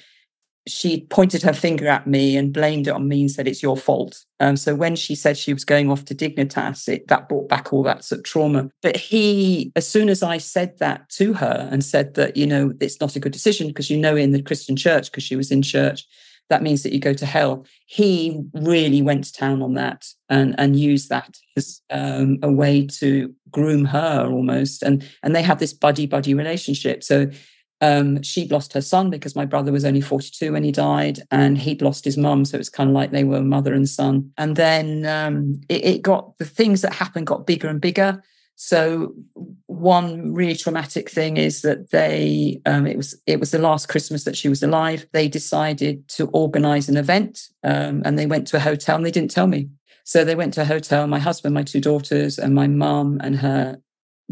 she pointed her finger at me and blamed it on me and said it's your fault. Um, so when she said she was going off to Dignitas, it, that brought back all that sort of trauma. But he, as soon as I said that to her and said that you know it's not a good decision because you know in the Christian church because she was in church, that means that you go to hell. He really went to town on that and and used that as um, a way to groom her almost. And and they have this buddy buddy relationship. So um, she'd lost her son because my brother was only 42 when he died, and he'd lost his mum. So it was kind of like they were mother and son. And then um, it, it, got the things that happened got bigger and bigger. So one really traumatic thing is that they um, it was it was the last Christmas that she was alive. They decided to organise an event, um, and they went to a hotel and they didn't tell me. So they went to a hotel. My husband, my two daughters, and my mum and her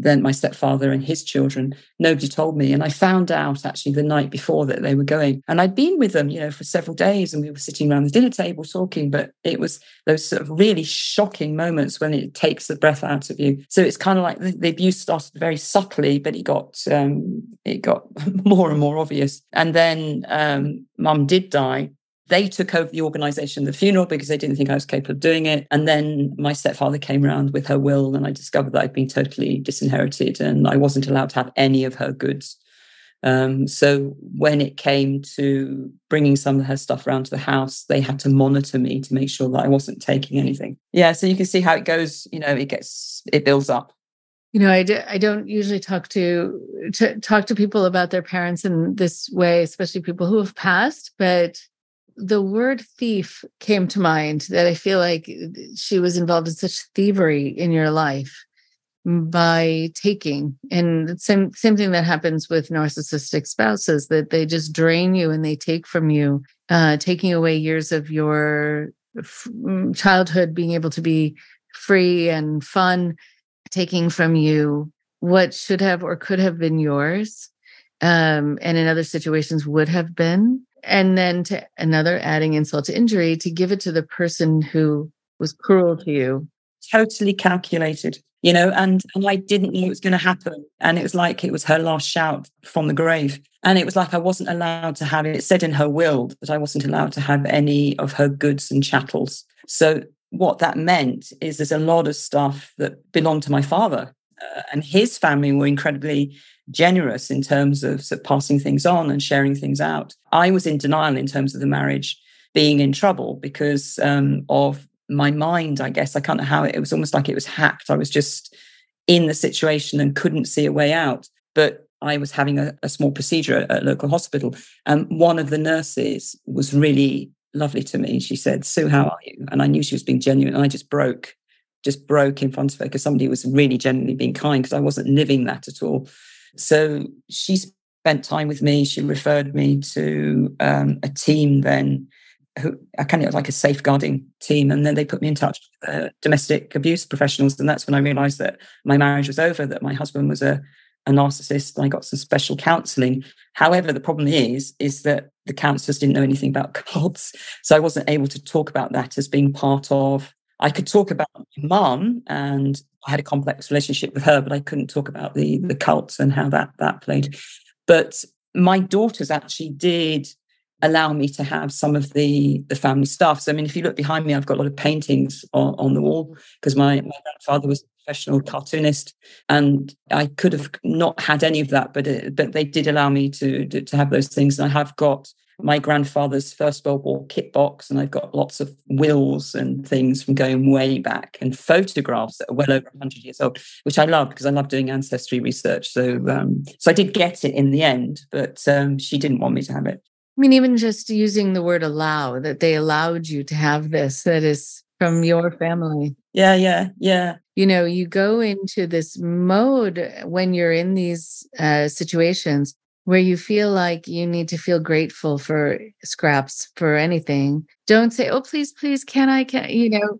then my stepfather and his children. Nobody told me. And I found out actually the night before that they were going. And I'd been with them, you know, for several days and we were sitting around the dinner table talking, but it was those sort of really shocking moments when it takes the breath out of you. So it's kind of like the, the abuse started very subtly, but it got um, it got more and more obvious. And then um, mum did die they took over the organization of the funeral because they didn't think I was capable of doing it. And then my stepfather came around with her will, and I discovered that I'd been totally disinherited and I wasn't allowed to have any of her goods. Um, so when it came to bringing some of her stuff around to the house, they had to monitor me to make sure that I wasn't taking anything. Yeah, so you can see how it goes. You know, it gets it builds up. You know, I, d- I don't usually talk to, to talk to people about their parents in this way, especially people who have passed. But the word thief came to mind that I feel like she was involved in such thievery in your life by taking and same same thing that happens with narcissistic spouses that they just drain you and they take from you uh, taking away years of your f- childhood being able to be free and fun taking from you what should have or could have been yours um, and in other situations would have been and then to another adding insult to injury to give it to the person who was cruel to you. Totally calculated you know and and i didn't know it was going to happen. And it was like it was her last shout from the grave. And it was like i wasn't allowed to have it, said in her will that i wasn't allowed to have any of her goods and chattels. So what that meant is there's a lot of stuff that belonged to my father uh, and his family were incredibly generous in terms of, sort of passing things on and sharing things out. I was in denial in terms of the marriage being in trouble because um, of my mind, I guess. I can't know how it, it was almost like it was hacked. I was just in the situation and couldn't see a way out. But I was having a, a small procedure at, local hospital. And one of the nurses was really lovely to me. She said, Sue, how are you? And I knew she was being genuine. And I just broke, just broke in front of her because somebody was really genuinely being kind because I wasn't living that at all. So she spent time with me. She referred me to um, a team then, who I kind of like a safeguarding team, and then they put me in touch with uh, domestic abuse professionals. And that's when I realised that my marriage was over, that my husband was a a narcissist and I got some special counseling. However, the problem is, is that the counselors didn't know anything about cults. So I wasn't able to talk about that as being part of I could talk about my mum and I had a complex relationship with her, but I couldn't talk about the the cults and how that that played. But my daughters actually did allow me to have some of the the family stuff. So I mean, if you look behind me, I've got a lot of paintings on, on the wall because my, my grandfather was a professional cartoonist, and I could have not had any of that, but it, but they did allow me to to have those things. And I have got my grandfather's First World War kit box, and I've got lots of wills and things from going way back, and photographs that are well over 100 years old, which I love because I love doing ancestry research. So, um, so I did get it in the end, but um, she didn't want me to have it. I mean, even just using the word allow, that they allowed you to have this, that is from your family. Yeah, yeah, yeah. You know, you go into this mode when you're in these uh, situations where you feel like you need to feel grateful for scraps for anything. Don't say, "Oh, please, please, can I?" Can you know?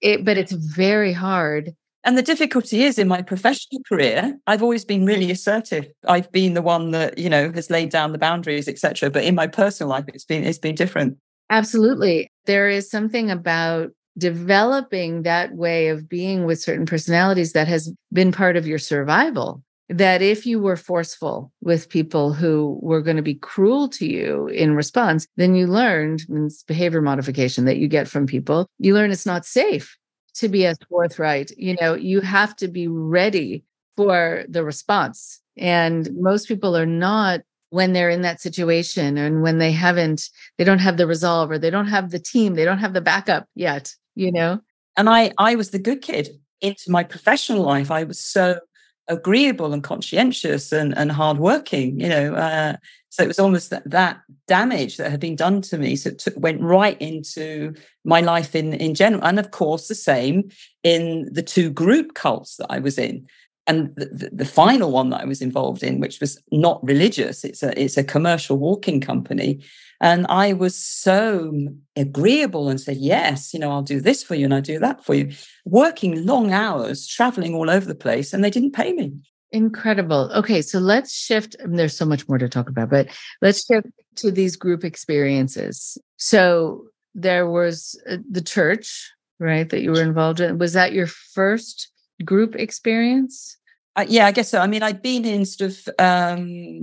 It, but it's very hard. And the difficulty is in my professional career, I've always been really assertive. I've been the one that you know has laid down the boundaries, etc. But in my personal life, it's been it's been different. Absolutely, there is something about developing that way of being with certain personalities that has been part of your survival that if you were forceful with people who were going to be cruel to you in response, then you learned it's behavior modification that you get from people. You learn it's not safe to be as forthright. You know, you have to be ready for the response. And most people are not when they're in that situation and when they haven't, they don't have the resolve or they don't have the team, they don't have the backup yet, you know? And I I was the good kid into my professional life. I was so agreeable and conscientious and, and hardworking, you know. Uh, so it was almost that, that damage that had been done to me. So it took, went right into my life in, in general. And of course, the same in the two group cults that I was in. And the, the, final one that I was involved in, which was not religious, it's a it's a commercial walking company, and I was so agreeable and said, Yes, you know, I'll do this for you and I'll do that for you. Working long hours, traveling all over the place, and they didn't pay me. Incredible. Okay, so let's shift. There's so much more to talk about, but let's shift to these group experiences. So there was uh, the church, right, that you were involved in. Was that your first group experience? Uh, yeah, I guess so. I mean, I'd been in sort of um,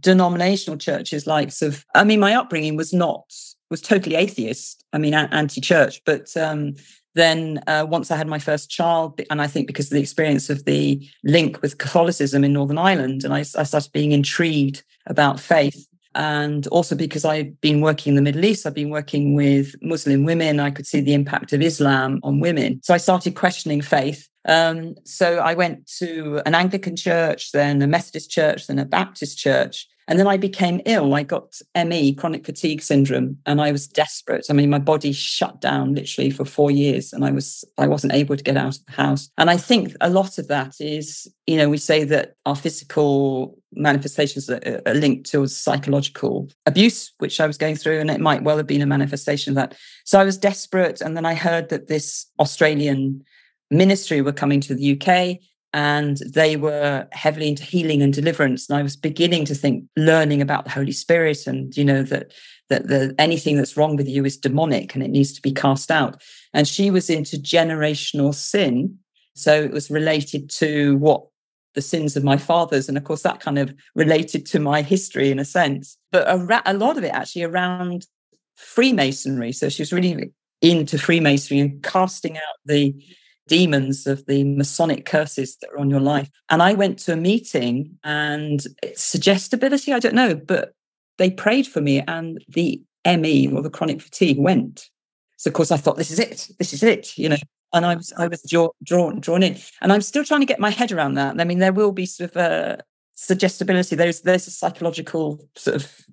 denominational churches, likes of. I mean, my upbringing was not was totally atheist. I mean, anti-church. But um, then uh, once I had my first child, and I think because of the experience of the link with Catholicism in Northern Ireland, and I, I started being intrigued about faith. And also because I've been working in the Middle East, I've been working with Muslim women. I could see the impact of Islam on women. So I started questioning faith um, so I went to an Anglican church, then a Methodist church, then a Baptist church. And then I became ill. I got ME, chronic fatigue syndrome, and I was desperate. I mean, my body shut down literally for four years, and I was I wasn't able to get out of the house. And I think a lot of that is, you know, we say that our physical manifestations are, are linked to psychological abuse, which I was going through, and it might well have been a manifestation of that. So I was desperate, and then I heard that this Australian ministry were coming to the UK and they were heavily into healing and deliverance. And i was beginning to think learning about the holy spirit and you know that that the, anything that's wrong with you is demonic and it needs to be cast out. And she was into generational sin. So it was related to what the sins of my fathers. And of course that kind of related to my history in a sense. But a, a lot of it actually around freemasonry. So she was really into freemasonry and casting out the demons of the Masonic curses that are on your life. And I went to a meeting and suggestibility, I don't know, but they prayed for me and the ME or the chronic fatigue went. So of course I thought, this is it, this is it, you know. And I was I was draw, drawn drawn in, and I'm still trying to get my head around that. I mean, there will be sort of a suggestibility. There's there's a psychological sort of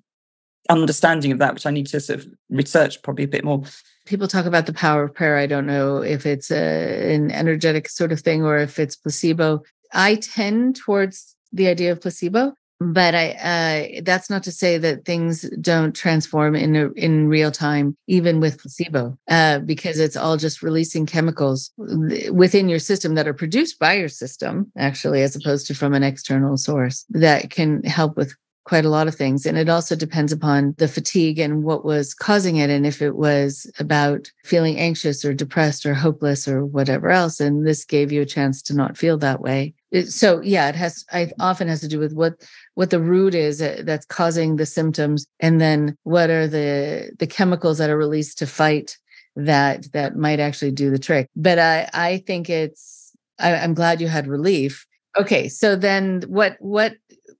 understanding of that, which I need to sort of research probably a bit more people talk about the power of prayer. I don't know if it's a, an energetic sort of thing or if it's placebo. I tend towards the idea of placebo, but I uh, that's not to say that things don't transform in a, in real time, even with placebo, uh, because it's all just releasing chemicals within your system that are produced by your system, actually, as opposed to from an external source that can help with quite a lot of things. And it also depends upon the fatigue and what was causing it. And if it was about feeling anxious or depressed or hopeless or whatever else. And this gave you a chance to not feel that way. So yeah, it has, I often has to do with what, what the root is uh, that's causing the symptoms. And then what are the, the chemicals that are released to fight that, that might actually do the trick. But I, I think it's, I, I'm glad you had relief. Okay. So then what, what,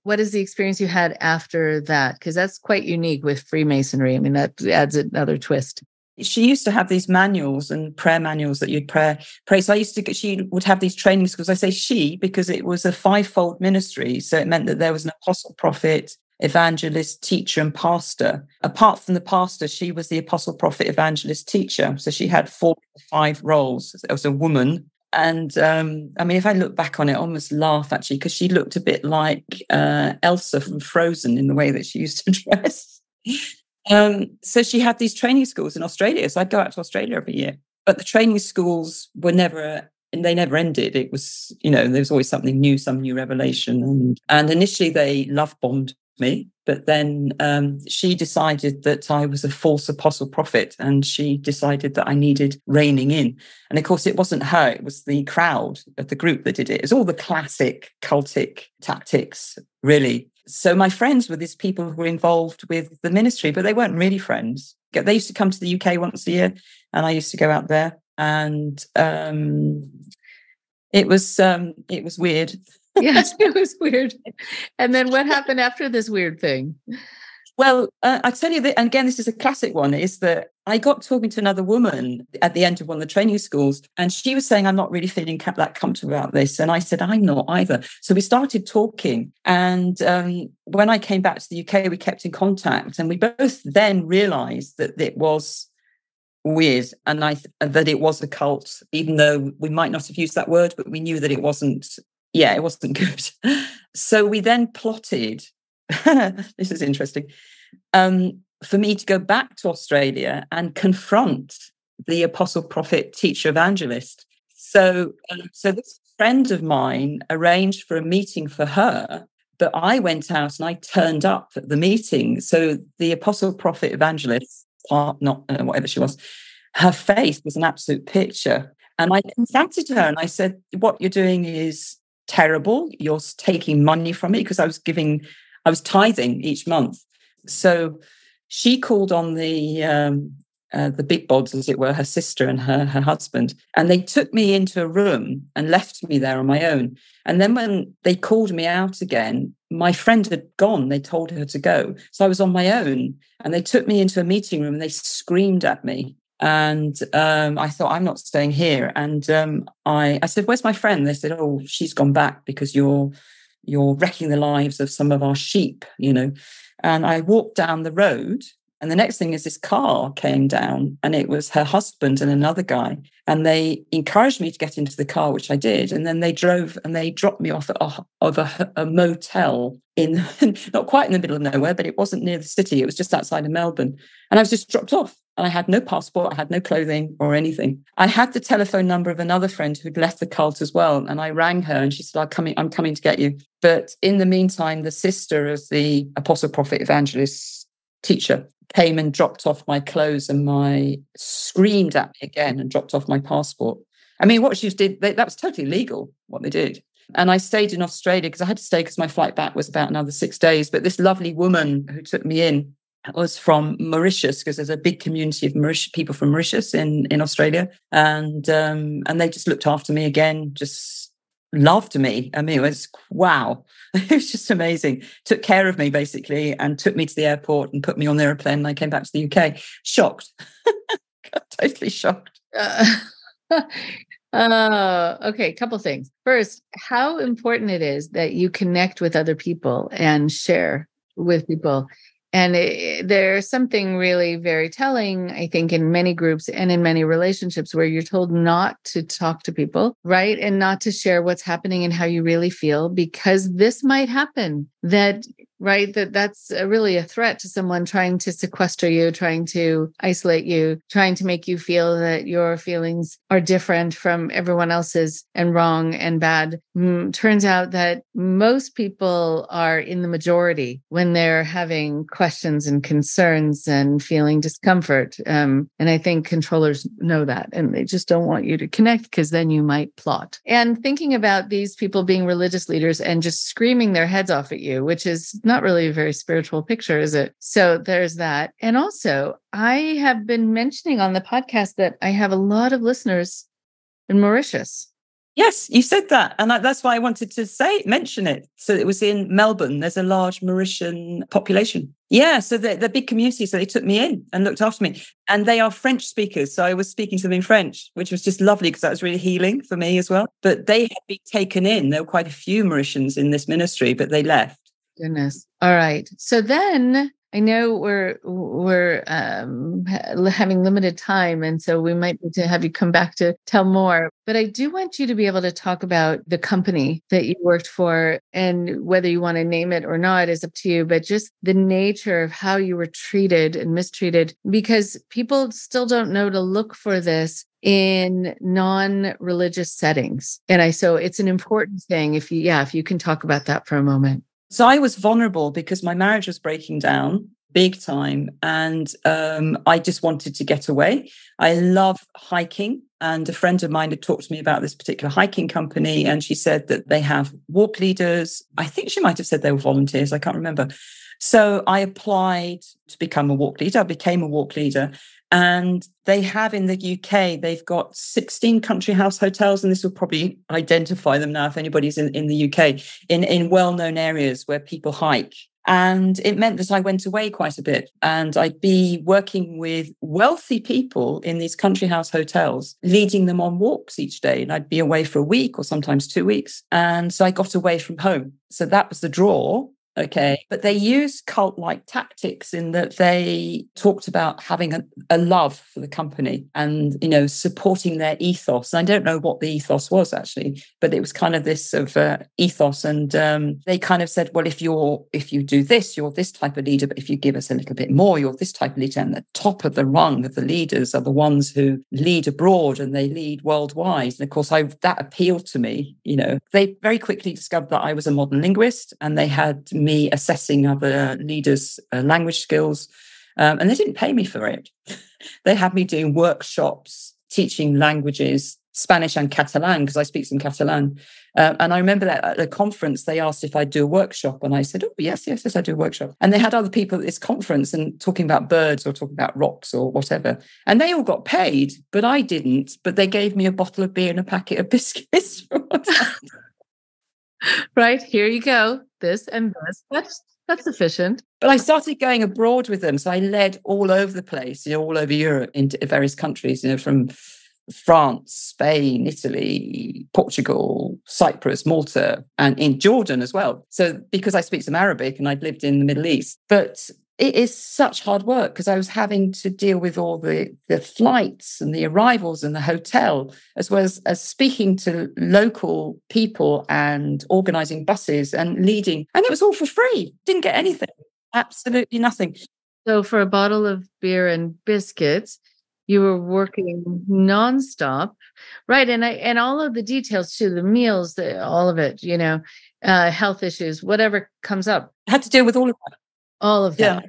what is the experience you had after that? Because that's quite unique with Freemasonry. I mean, that adds another twist. She used to have these manuals and prayer manuals that you'd pray pray. So i used to get she would have these training schools i say she because it was a fivefold ministry. So it meant that there was an apostle prophet evangelist teacher and pastor. Apart from the pastor she was the apostle prophet evangelist teacher. So she had four or five roles. As a woman and um, I mean, if I look back on it, I almost laugh actually because she looked a bit like uh, Elsa from Frozen in the way that she used to dress. Um, so she had these training schools in Australia. So I'd go out to Australia every year. But the training schools were never, and they never ended. It was, you know, there was always something new, some new revelation. And, and initially they love bombed me. But then um, she decided that I was a false apostle prophet and she decided that I needed reining in. And of course, it wasn't her, it was the crowd of the group that did it. It was all the classic cultic tactics, really so my friends were these people who were involved with the ministry, but they weren't really friends. They used to come to the UK once a year, and I used to go out there, and um, it was um, it was weird. yes, it was weird. And then what happened after this weird thing? Well, uh, I tell you that, and again, this is a classic one, is that I got talking to another woman at the end of one of the training schools, and she was saying, I'm not really feeling that comfortable about this. And I said, I'm not either. So we started talking. And um, when I came back to the UK, we kept in contact, and we both then realized that it was weird and I that it was a cult, even though we might not have used that word, but we knew that it wasn't, yeah, it wasn't good. so we then plotted this is interesting. Um, for me to go back to Australia and confront the apostle, prophet, teacher, evangelist. So, um, so this friend of mine arranged for a meeting for her, but I went out and I turned up at the meeting. So the apostle, prophet, evangelist, part not uh, whatever she was, her face was an absolute picture. And I confronted her and I said, "What you're doing is terrible. You're taking money from me because I was giving I was tithing each month. So she called on the um, uh, the big bods, as it were, her sister and her her husband, and they took me into a room and left me there on my own. And then when they called me out again, my friend had gone. They told her to go, so I was on my own. And they took me into a meeting room and they screamed at me. And um, I thought, I'm not staying here. And um, I, I said, Where's my friend? They said, Oh, she's gone back because you're you're wrecking the lives of some of our sheep, you know. And I walked down the road, and the next thing is this car came down, and it was her husband and another guy. And they encouraged me to get into the car, which I did. And then they drove and they dropped me off at a, of a, a motel in not quite in the middle of nowhere, but it wasn't near the city. It was just outside of Melbourne. And I was just dropped off. And I had no passport, I had no clothing or anything. I had the telephone number of another friend who'd left the cult as well. And I rang her and she said, I'm coming, I'm coming to get you. But in the meantime, the sister of the apostle, prophet, evangelist teacher came and dropped off my clothes and my screamed at me again and dropped off my passport. I mean, what she did, they, that was totally legal, what they did. And I stayed in Australia because I had to stay because my flight back was about another six days. But this lovely woman who took me in was from Mauritius because there's a big community of Mauritius, people from Mauritius in in Australia, and um, and they just looked after me again, just loved me. I mean, it was wow, it was just amazing. Took care of me basically, and took me to the airport and put me on the airplane. And I came back to the UK, shocked, totally shocked. Uh, uh, okay, couple things. First, how important it is that you connect with other people and share with people and it, there's something really very telling, I think, in many groups and in many relationships where you're told not to talk to people, right? And not to share what's happening and how you really feel because this might happen that right? That that's really a threat to someone trying to sequester you trying to isolate you trying to make you feel that your feelings are different from everyone else's and wrong and bad. Mm, turns out that most people are in the majority when they're having questions and concerns and feeling discomfort um, and i think controllers know that and they just don't want you to connect because then you might plot. And thinking about these people being religious leaders and just screaming their heads off at you which is not really a very spiritual picture, is it? So there's that. And also, I have been mentioning on the podcast that I have a lot of listeners in Mauritius. Yes, you said that. And that's why I wanted to say, mention it. So it was in Melbourne. There's a large Mauritian population. Yeah. So they're big community. So they took me in and looked after me. And they are French speakers. So I was speaking to them in French, which was just lovely because that was really healing for me as well. But they had been taken in. There were quite a few Mauritians in this ministry, but they left. Goodness. All right. So then I know we're we're um, having limited time, and so we might need to have you come back to tell more. But I do want you to be able to talk about the company that you worked for, and whether you want to name it or not is up to you. But just the nature of how you were treated and mistreated, because people still don't know to look for this in non-religious settings and i so it's an important thing if you yeah if you can talk about that for a moment so I was vulnerable because my marriage was breaking down big time. And um, I just wanted to get away. I love hiking. And a friend of mine had talked to me about this particular hiking company. And she said that they have walk leaders. I think she might have said they were volunteers. I can't remember. So I applied to become a walk leader. I became a walk leader. And they have in the UK, they've got 16 country house hotels, and this will probably identify them now if anybody's in, in the UK, in, in well known areas where people hike. And it meant that I went away quite a bit and I'd be working with wealthy people in these country house hotels, leading them on walks each day. And I'd be away for a week or sometimes two weeks. And so I got away from home. So that was the draw. Okay. But they used cult like tactics in that they talked about having a, a, love for the company and, you know, supporting their ethos. And I don't know what the ethos was actually, but it was kind of this of uh, ethos. And um, they kind of said, well, if you're, if you do this, you're this type of leader. But if you give us a little bit more, you're this type of leader. And the top of the rung of the leaders are the ones who lead abroad and they lead worldwide. And of course, I, that appealed to me. You know, they very quickly discovered that I was a modern linguist and they had me assessing other leaders' uh, language skills. Um, and they didn't pay me for it. they had me doing workshops, teaching languages, Spanish and Catalan, because I speak some Catalan. Uh, and I remember that at a conference, they asked if I'd do a workshop. And I said, Oh, yes, yes, yes, I do a workshop. And they had other people at this conference and talking about birds or talking about rocks or whatever. And they all got paid, but I didn't. But they gave me a bottle of beer and a packet of biscuits. right here you go this and this that's that's sufficient but i started going abroad with them so i led all over the place you know all over europe into various countries you know from france spain italy portugal cyprus malta and in jordan as well. So because i speak some arabic and i'd lived in the middle east but it is such hard work because I was having to deal with all the, the flights and the arrivals and the hotel, as well as, as speaking to local people and organizing buses and leading. And it was all for free. Didn't get anything, absolutely nothing. So for a bottle of beer and biscuits, you were working nonstop, right? And I and all of the details too, the meals, the all of it, you know, uh, health issues, whatever comes up. I had to deal with all of that. All of that.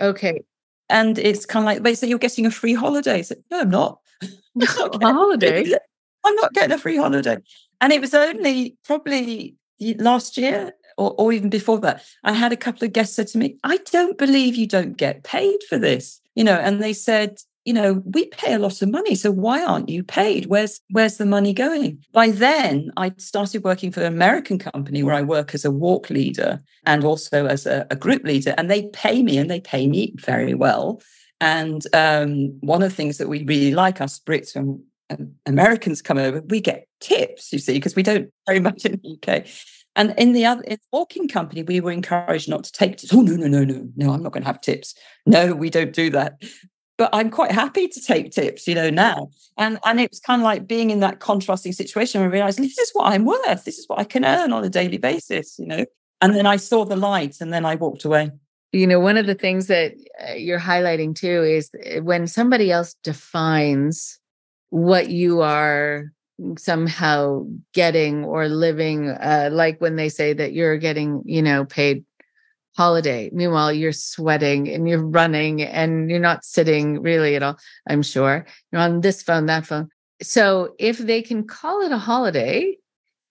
Yeah. Okay. And it's kind of like they say you're getting a free holiday. So, no, I'm not. not a holiday. I'm not getting a free holiday. And it was only probably last year or, or even before that. I had a couple of guests said to me, I don't believe you don't get paid for this. You know, and they said, you know, we pay a lot of money. So why aren't you paid? Where's where's the money going? By then, I started working for an American company where I work as a walk leader and also as a, a group leader, and they pay me and they pay me very well. And um, one of the things that we really like us Brits when Americans come over, we get tips, you see, because we don't very much in the UK. And in the other in the walking company, we were encouraged not to take tips. Oh no, no, no, no, no! I'm not going to have tips. No, we don't do that but I'm quite happy to take tips, you know, now. And and it was kind of like being in that contrasting situation I realized this is what I'm worth. This is what I can earn on a daily basis, you know. And then I saw the light and then I walked away. You know, one of the things that uh, you're highlighting too is eh, when somebody else defines what you are somehow getting or living uh, like when they say that you're getting you know paid holiday. Meanwhile, you're sweating and you're running and you're not sitting really at all, I'm sure. You're on this phone, that phone. So if they can call it a holiday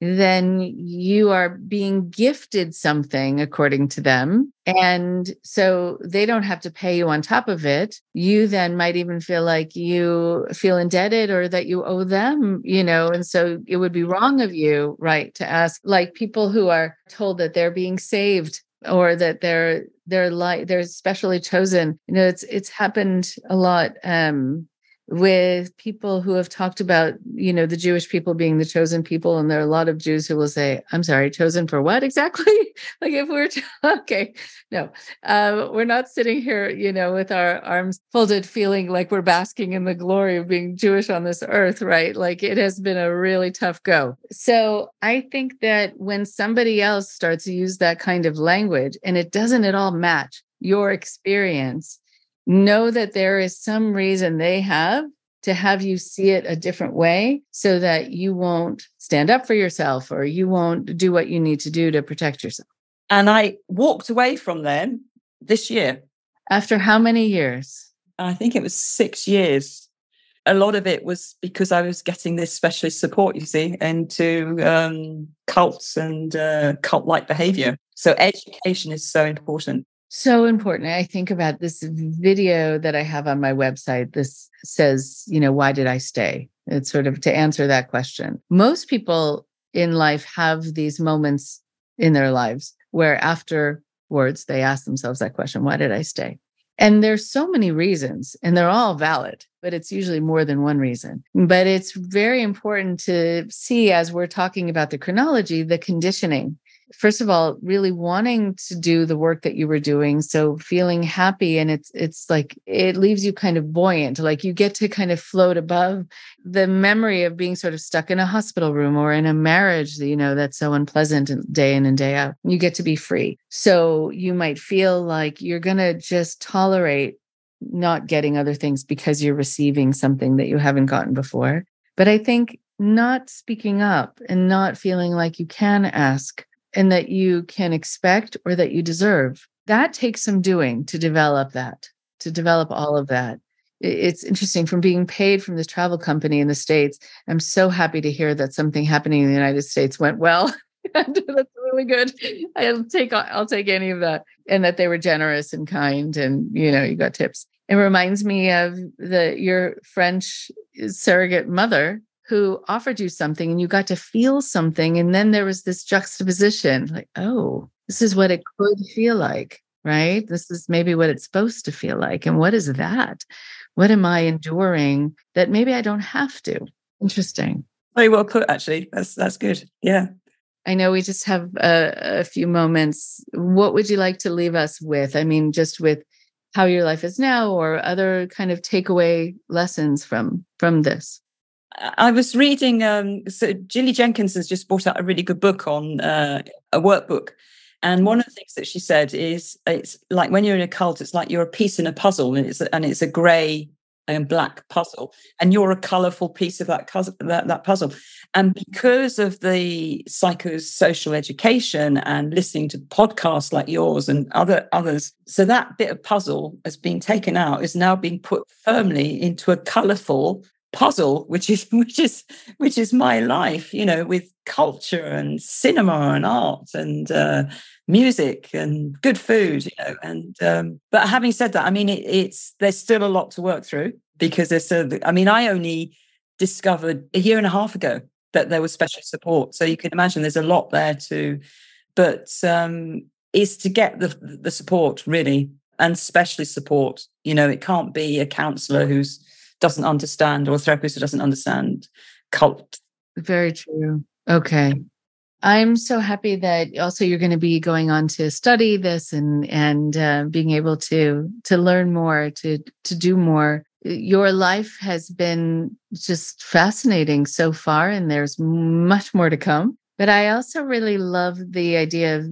then you are being gifted something according to them. And so they don't have to pay you on top of it. You then might even feel like you feel indebted or that you owe them, you know, and so it would be wrong of you, right, to ask like people who are told that they're being saved or that they're they're like they're specially chosen. You know it's it's happened a lot um with people who have talked about, you know, the Jewish people being the chosen people. And there are a lot of Jews who will say, I'm sorry, chosen for what exactly? like if we're, okay, no, uh, we're not sitting here, you know, with our arms folded, feeling like we're basking in the glory of being Jewish on this earth, right? Like it has been a really tough go. So I think that when somebody else starts to use that kind of language and it doesn't at all match your experience, know that there is some reason they have to have you see it a different way so that you won't stand up for yourself or you won't do what you need to do to protect yourself. And I walked away from them this year. After how many years? I think it was six years. A lot of it was because I was getting this specialist support, you see, into um, cults and uh, cult like behavior. So education is so important so important. I think about this video that I have on my website. This says, you know, why did I stay? It's sort of to answer that question. Most people in life have these moments in their lives where afterwards they ask themselves that question why did I stay? And there's so many reasons, and they're all valid, but it's usually more than one reason. But it's very important to see as we're talking about the chronology, the conditioning first of all really wanting to do the work that you were doing so feeling happy and it's it's like it leaves you kind of buoyant like you get to kind of float above the memory of being sort of stuck in a hospital room or in a marriage you know that's so unpleasant day in and day out. You get to be free. So you might feel like you're going to just tolerate not getting other things because you're receiving something that you haven't gotten before. But i think not speaking up and not feeling like you can ask and that you can expect or that you deserve. That takes some doing to develop that, to develop all of that. It's interesting from being paid from this travel company in the States. I'm so happy to hear that something happening in the United States went well. That's really good. I'll take I'll take any of that. And that they were generous and kind and you know, you got tips. It reminds me of the your French surrogate mother who offered you something and you got to feel something. And then there was this juxtaposition like, oh, this is what it could feel like, right? This is maybe what it's supposed to feel like. And what is that? What am I enduring that maybe I don't have to? Interesting. Very well put, actually. That's that's good. Yeah. I know we just have a, a few moments. What would you like to leave us with? I mean, just with how your life is now or other kind of takeaway lessons from from this I was reading. Um, so Gillie Jenkins has just brought out a really good book on uh, a workbook, and one of the things that she said is it's like when you're in a cult, it's like you're a piece in a puzzle, and it's a, and it's a grey and black puzzle, and you're a colourful piece of that, that that puzzle. And because of the psychosocial education and listening to podcasts like yours and other others, so that bit of puzzle has been taken out, is now being put firmly into a colourful puzzle which is which is which is my life you know with culture and cinema and art and uh, music and good food you know and um, but having said that i mean it, it's there's still a lot to work through because there's a, i mean i only discovered a year and a half ago that there was special support. So you can imagine there's a lot there too but um is to get the the support really and specialist support. You know it can't be a counselor who's doesn't understand or a therapist who doesn't understand cult. Very true. Okay. I'm so happy that also you're going to be going on to study this and and uh, being able to to learn more to to do more. Your life has been just fascinating so far, and there's much more to come. But I also really love the idea of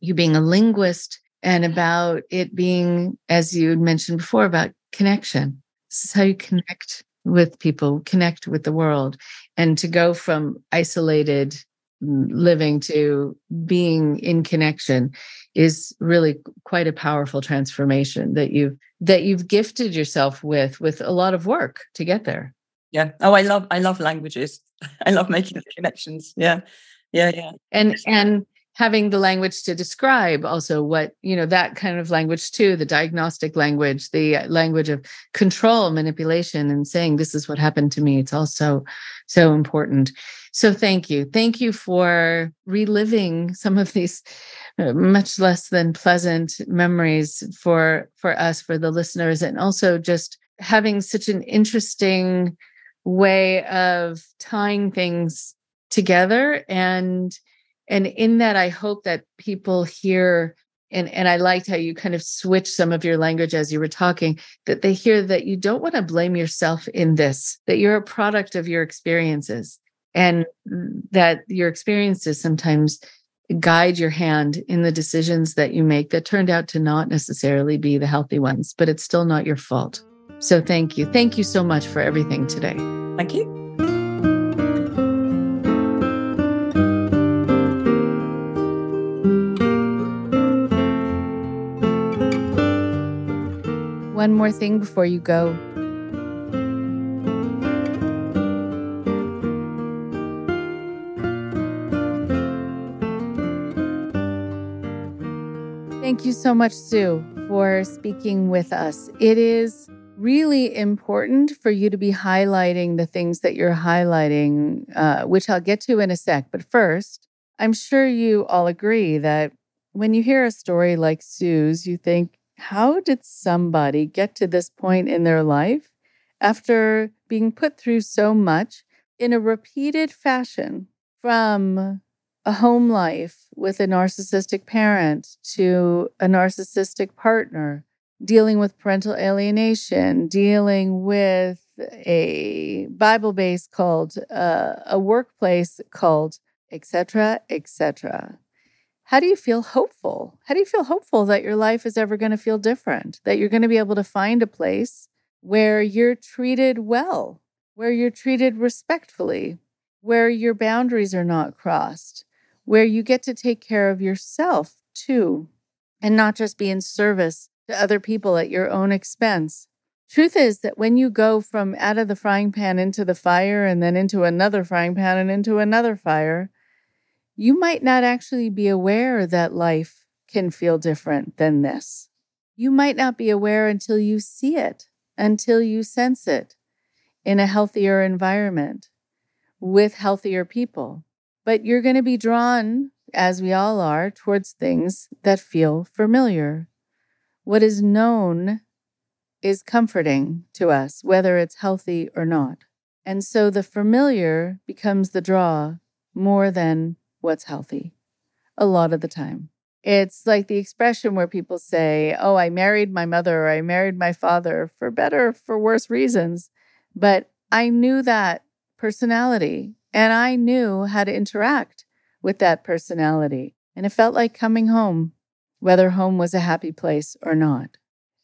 you being a linguist and about it being, as you mentioned before, about connection this is how you connect with people, connect with the world. And to go from isolated mm, living to being in connection is really quite a powerful transformation that you've that you've gifted yourself with with a lot of work to get there Yeah. Oh, I love I love languages. I love making connections. Yeah. Yeah. Yeah. And and having the language to describe also what you know that kind of language too the diagnostic language the language of control manipulation and saying this is what happened to me. It's also so important. So thank you. Thank you for reliving some of these uh, much less than pleasant memories for for us for the listeners and also just having such an interesting way of tying things together and and in that i hope that people hear and and i liked how you kind of switched some of your language as you were talking that they hear that you don't want to blame yourself in this that you're a product of your experiences. And that your experiences sometimes guide your hand in the decisions that you make that turned out to not necessarily be the healthy ones but it's still not your fault. So thank you. Thank you so much for everything today. Thank you one more thing before you go. Thank you so much, Sue, for speaking with us. It is really important for you to be highlighting the things that you're highlighting, uh, which I'll get to in a sec. But first, I'm sure you all agree that when you hear a story like Sue's, you think, how did somebody get to this point in their life after being put through so much in a repeated fashion from a home life with a narcissistic parent to a narcissistic partner, dealing with parental alienation, dealing with a Bible based cult, uh, a workplace cult, etc., etc how do you feel hopeful? How do you feel hopeful that your life is ever going to feel different? That you're going to be able to find a place where you're treated well, where you're treated respectfully, where your boundaries are not crossed, where you get to take care of yourself too, and not just be in service to other people at your own expense. Truth is that when you go from out of the frying pan into the fire and then into another frying pan and into another fire, you might not actually be aware that life can feel different than this. You might not be aware until you see it, until you sense it in a healthier environment with healthier people. But you're going to be drawn, as we all are, towards things that feel familiar. What is known is comforting to us, whether it's healthy or not. And so the familiar becomes the draw more than what's healthy a lot of the time. It's like the expression where people say, Oh, I married my mother or I married my father for better, for worse reasons. But I knew that personality and I knew how to interact with that personality. And it felt like coming home, whether home was a happy place or not.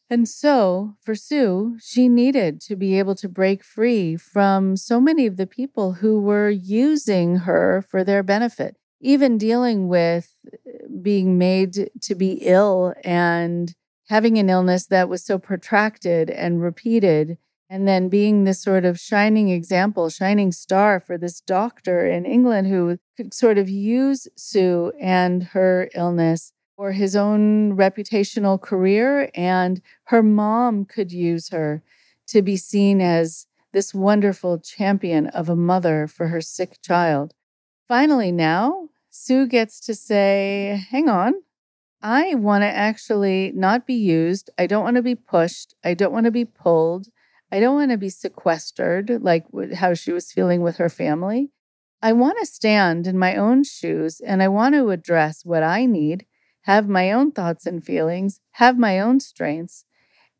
And so for Sue, she needed to be able to break free from so many of the people who were using her for their benefit even dealing with uh, being made to be ill and having an illness that was so protracted and repeated and then being this sort of shining example, shining star for this doctor in England who could sort of use Sue and her illness for his own reputational career. And her mom could use her to be seen as this wonderful champion of a mother for her sick child. Finally, now Sue gets to say, hang on, I want to actually not be used. I don't want to be pushed. I don't want to be pulled. I don't want to be sequestered like how she was feeling with her family. I want to stand in my own shoes and I want to address what I need, have my own thoughts and feelings, have my own strengths,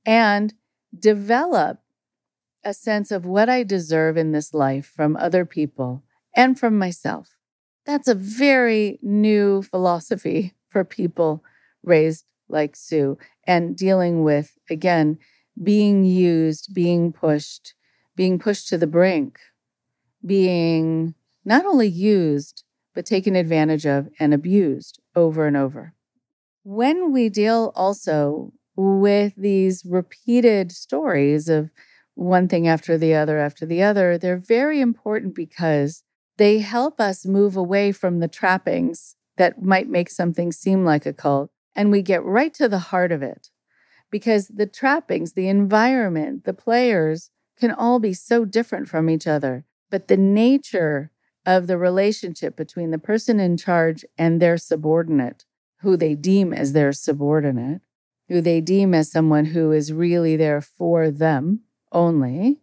and develop a sense of what I deserve in this life from other people and from myself. That's a very new philosophy for people raised like Sue and dealing with, again, being used, being pushed, being pushed to the brink, being not only used, but taken advantage of and abused over and over. When we deal also with these repeated stories of one thing after the other after the other, they're very important because they help us move away from the trappings that might make something seem like a cult and we get right to the heart of it. Because the trappings, the environment, the players can all be so different from each other. But the nature of the relationship between the person in charge and their subordinate, who they deem as their subordinate, who they deem as someone who is really there for them only,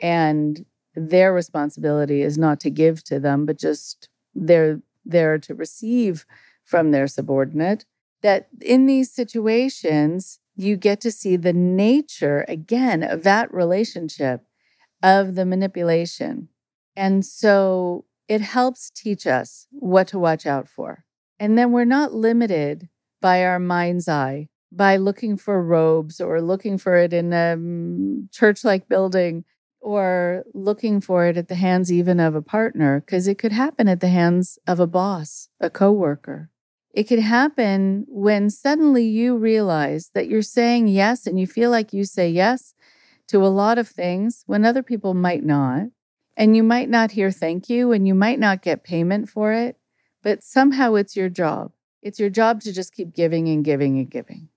and their responsibility is not to give to them, but just they're there to receive from their subordinate. That in these situations, you get to see the nature again of that relationship of the manipulation. And so it helps teach us what to watch out for. And then we're not limited by our mind's eye, by looking for robes or looking for it in a um, church like building or looking for it at the hands even of a partner, because it could happen at the hands of a boss, a coworker. It could happen when suddenly you realize that you're saying yes and you feel like you say yes to a lot of things when other people might not. And you might not hear thank you and you might not get payment for it, but somehow it's your job. It's your job to just keep giving and giving and giving.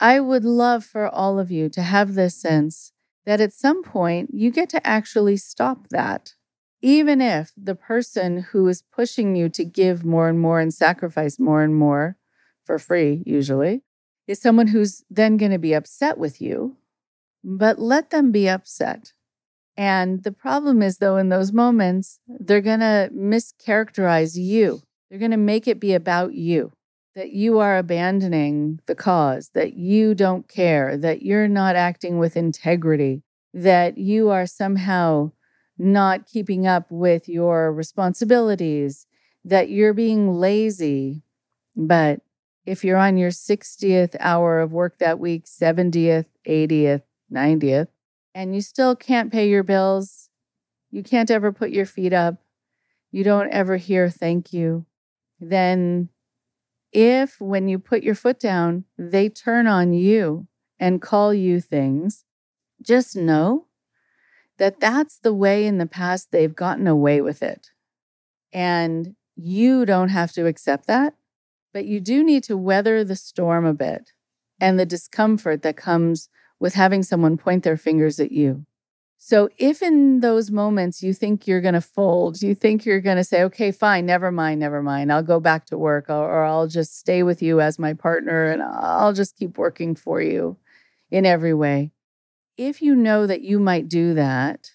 I would love for all of you to have this sense that at some point you get to actually stop that. Even if the person who is pushing you to give more and more and sacrifice more and more for free, usually, is someone who's then going to be upset with you, but let them be upset. And the problem is, though, in those moments, they're going to mischaracterize you. They're going to make it be about you that you are abandoning the cause, that you don't care, that you're not acting with integrity, that you are somehow not keeping up with your responsibilities, that you're being lazy. But if you're on your 60th hour of work that week, 70th, 80th, 90th, and you still can't pay your bills, you can't ever put your feet up, you don't ever hear thank you, then if when you put your foot down, they turn on you and call you things, just know that that's the way in the past they've gotten away with it. And you don't have to accept that, but you do need to weather the storm a bit and the discomfort that comes with having someone point their fingers at you. So if in those moments you think you're going to fold, you think you're going to say, okay, fine, never mind, never mind, I'll go back to work or, or, I'll just stay with you as my partner and I'll just keep working for you in every way. If you know that you might do that,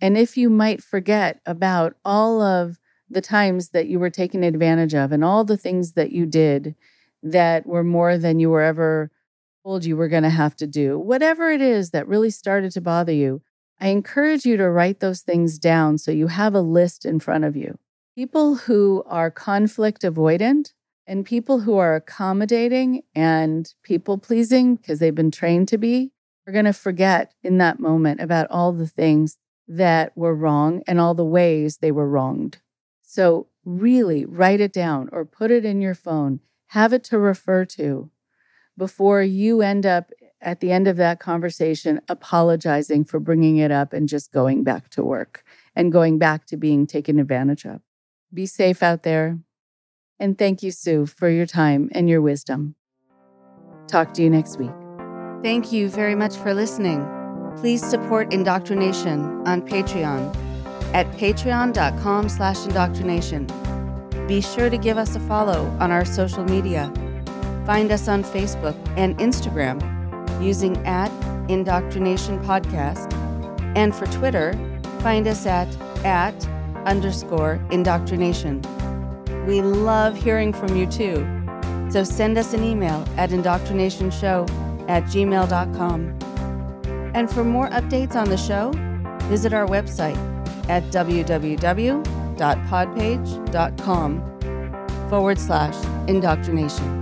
and if you might forget about all of the times that you were taken advantage of and all the things that you did that were more than you were ever told you were going to have to do, whatever it is that really started to bother you I encourage you to write those things down so you have a list in front of you. People who are conflict avoidant and people who are accommodating and people pleasing because they've been trained to be are going to forget in that moment about all the things that were wrong and all the ways they were wronged. So, really write it down or put it in your phone, have it to refer to before you end up at the end of that conversation apologizing for bringing it up and just going back to work and going back to being taken advantage of. Be safe out there. And thank you, Sue, for your time and your wisdom. Talk to you next week. Thank you very much for listening. Please support Indoctrination on Patreon at patreon.com slash indoctrination. Be sure to give us a follow on our social media. Find us on Facebook and Instagram using at Indoctrination Podcast. And for Twitter, find us at at underscore indoctrination. We love hearing from you too. So send us an email at indoctrinationshow at gmail.com. And for more updates on the show, visit our website at www.podpage.com forward slash indoctrination.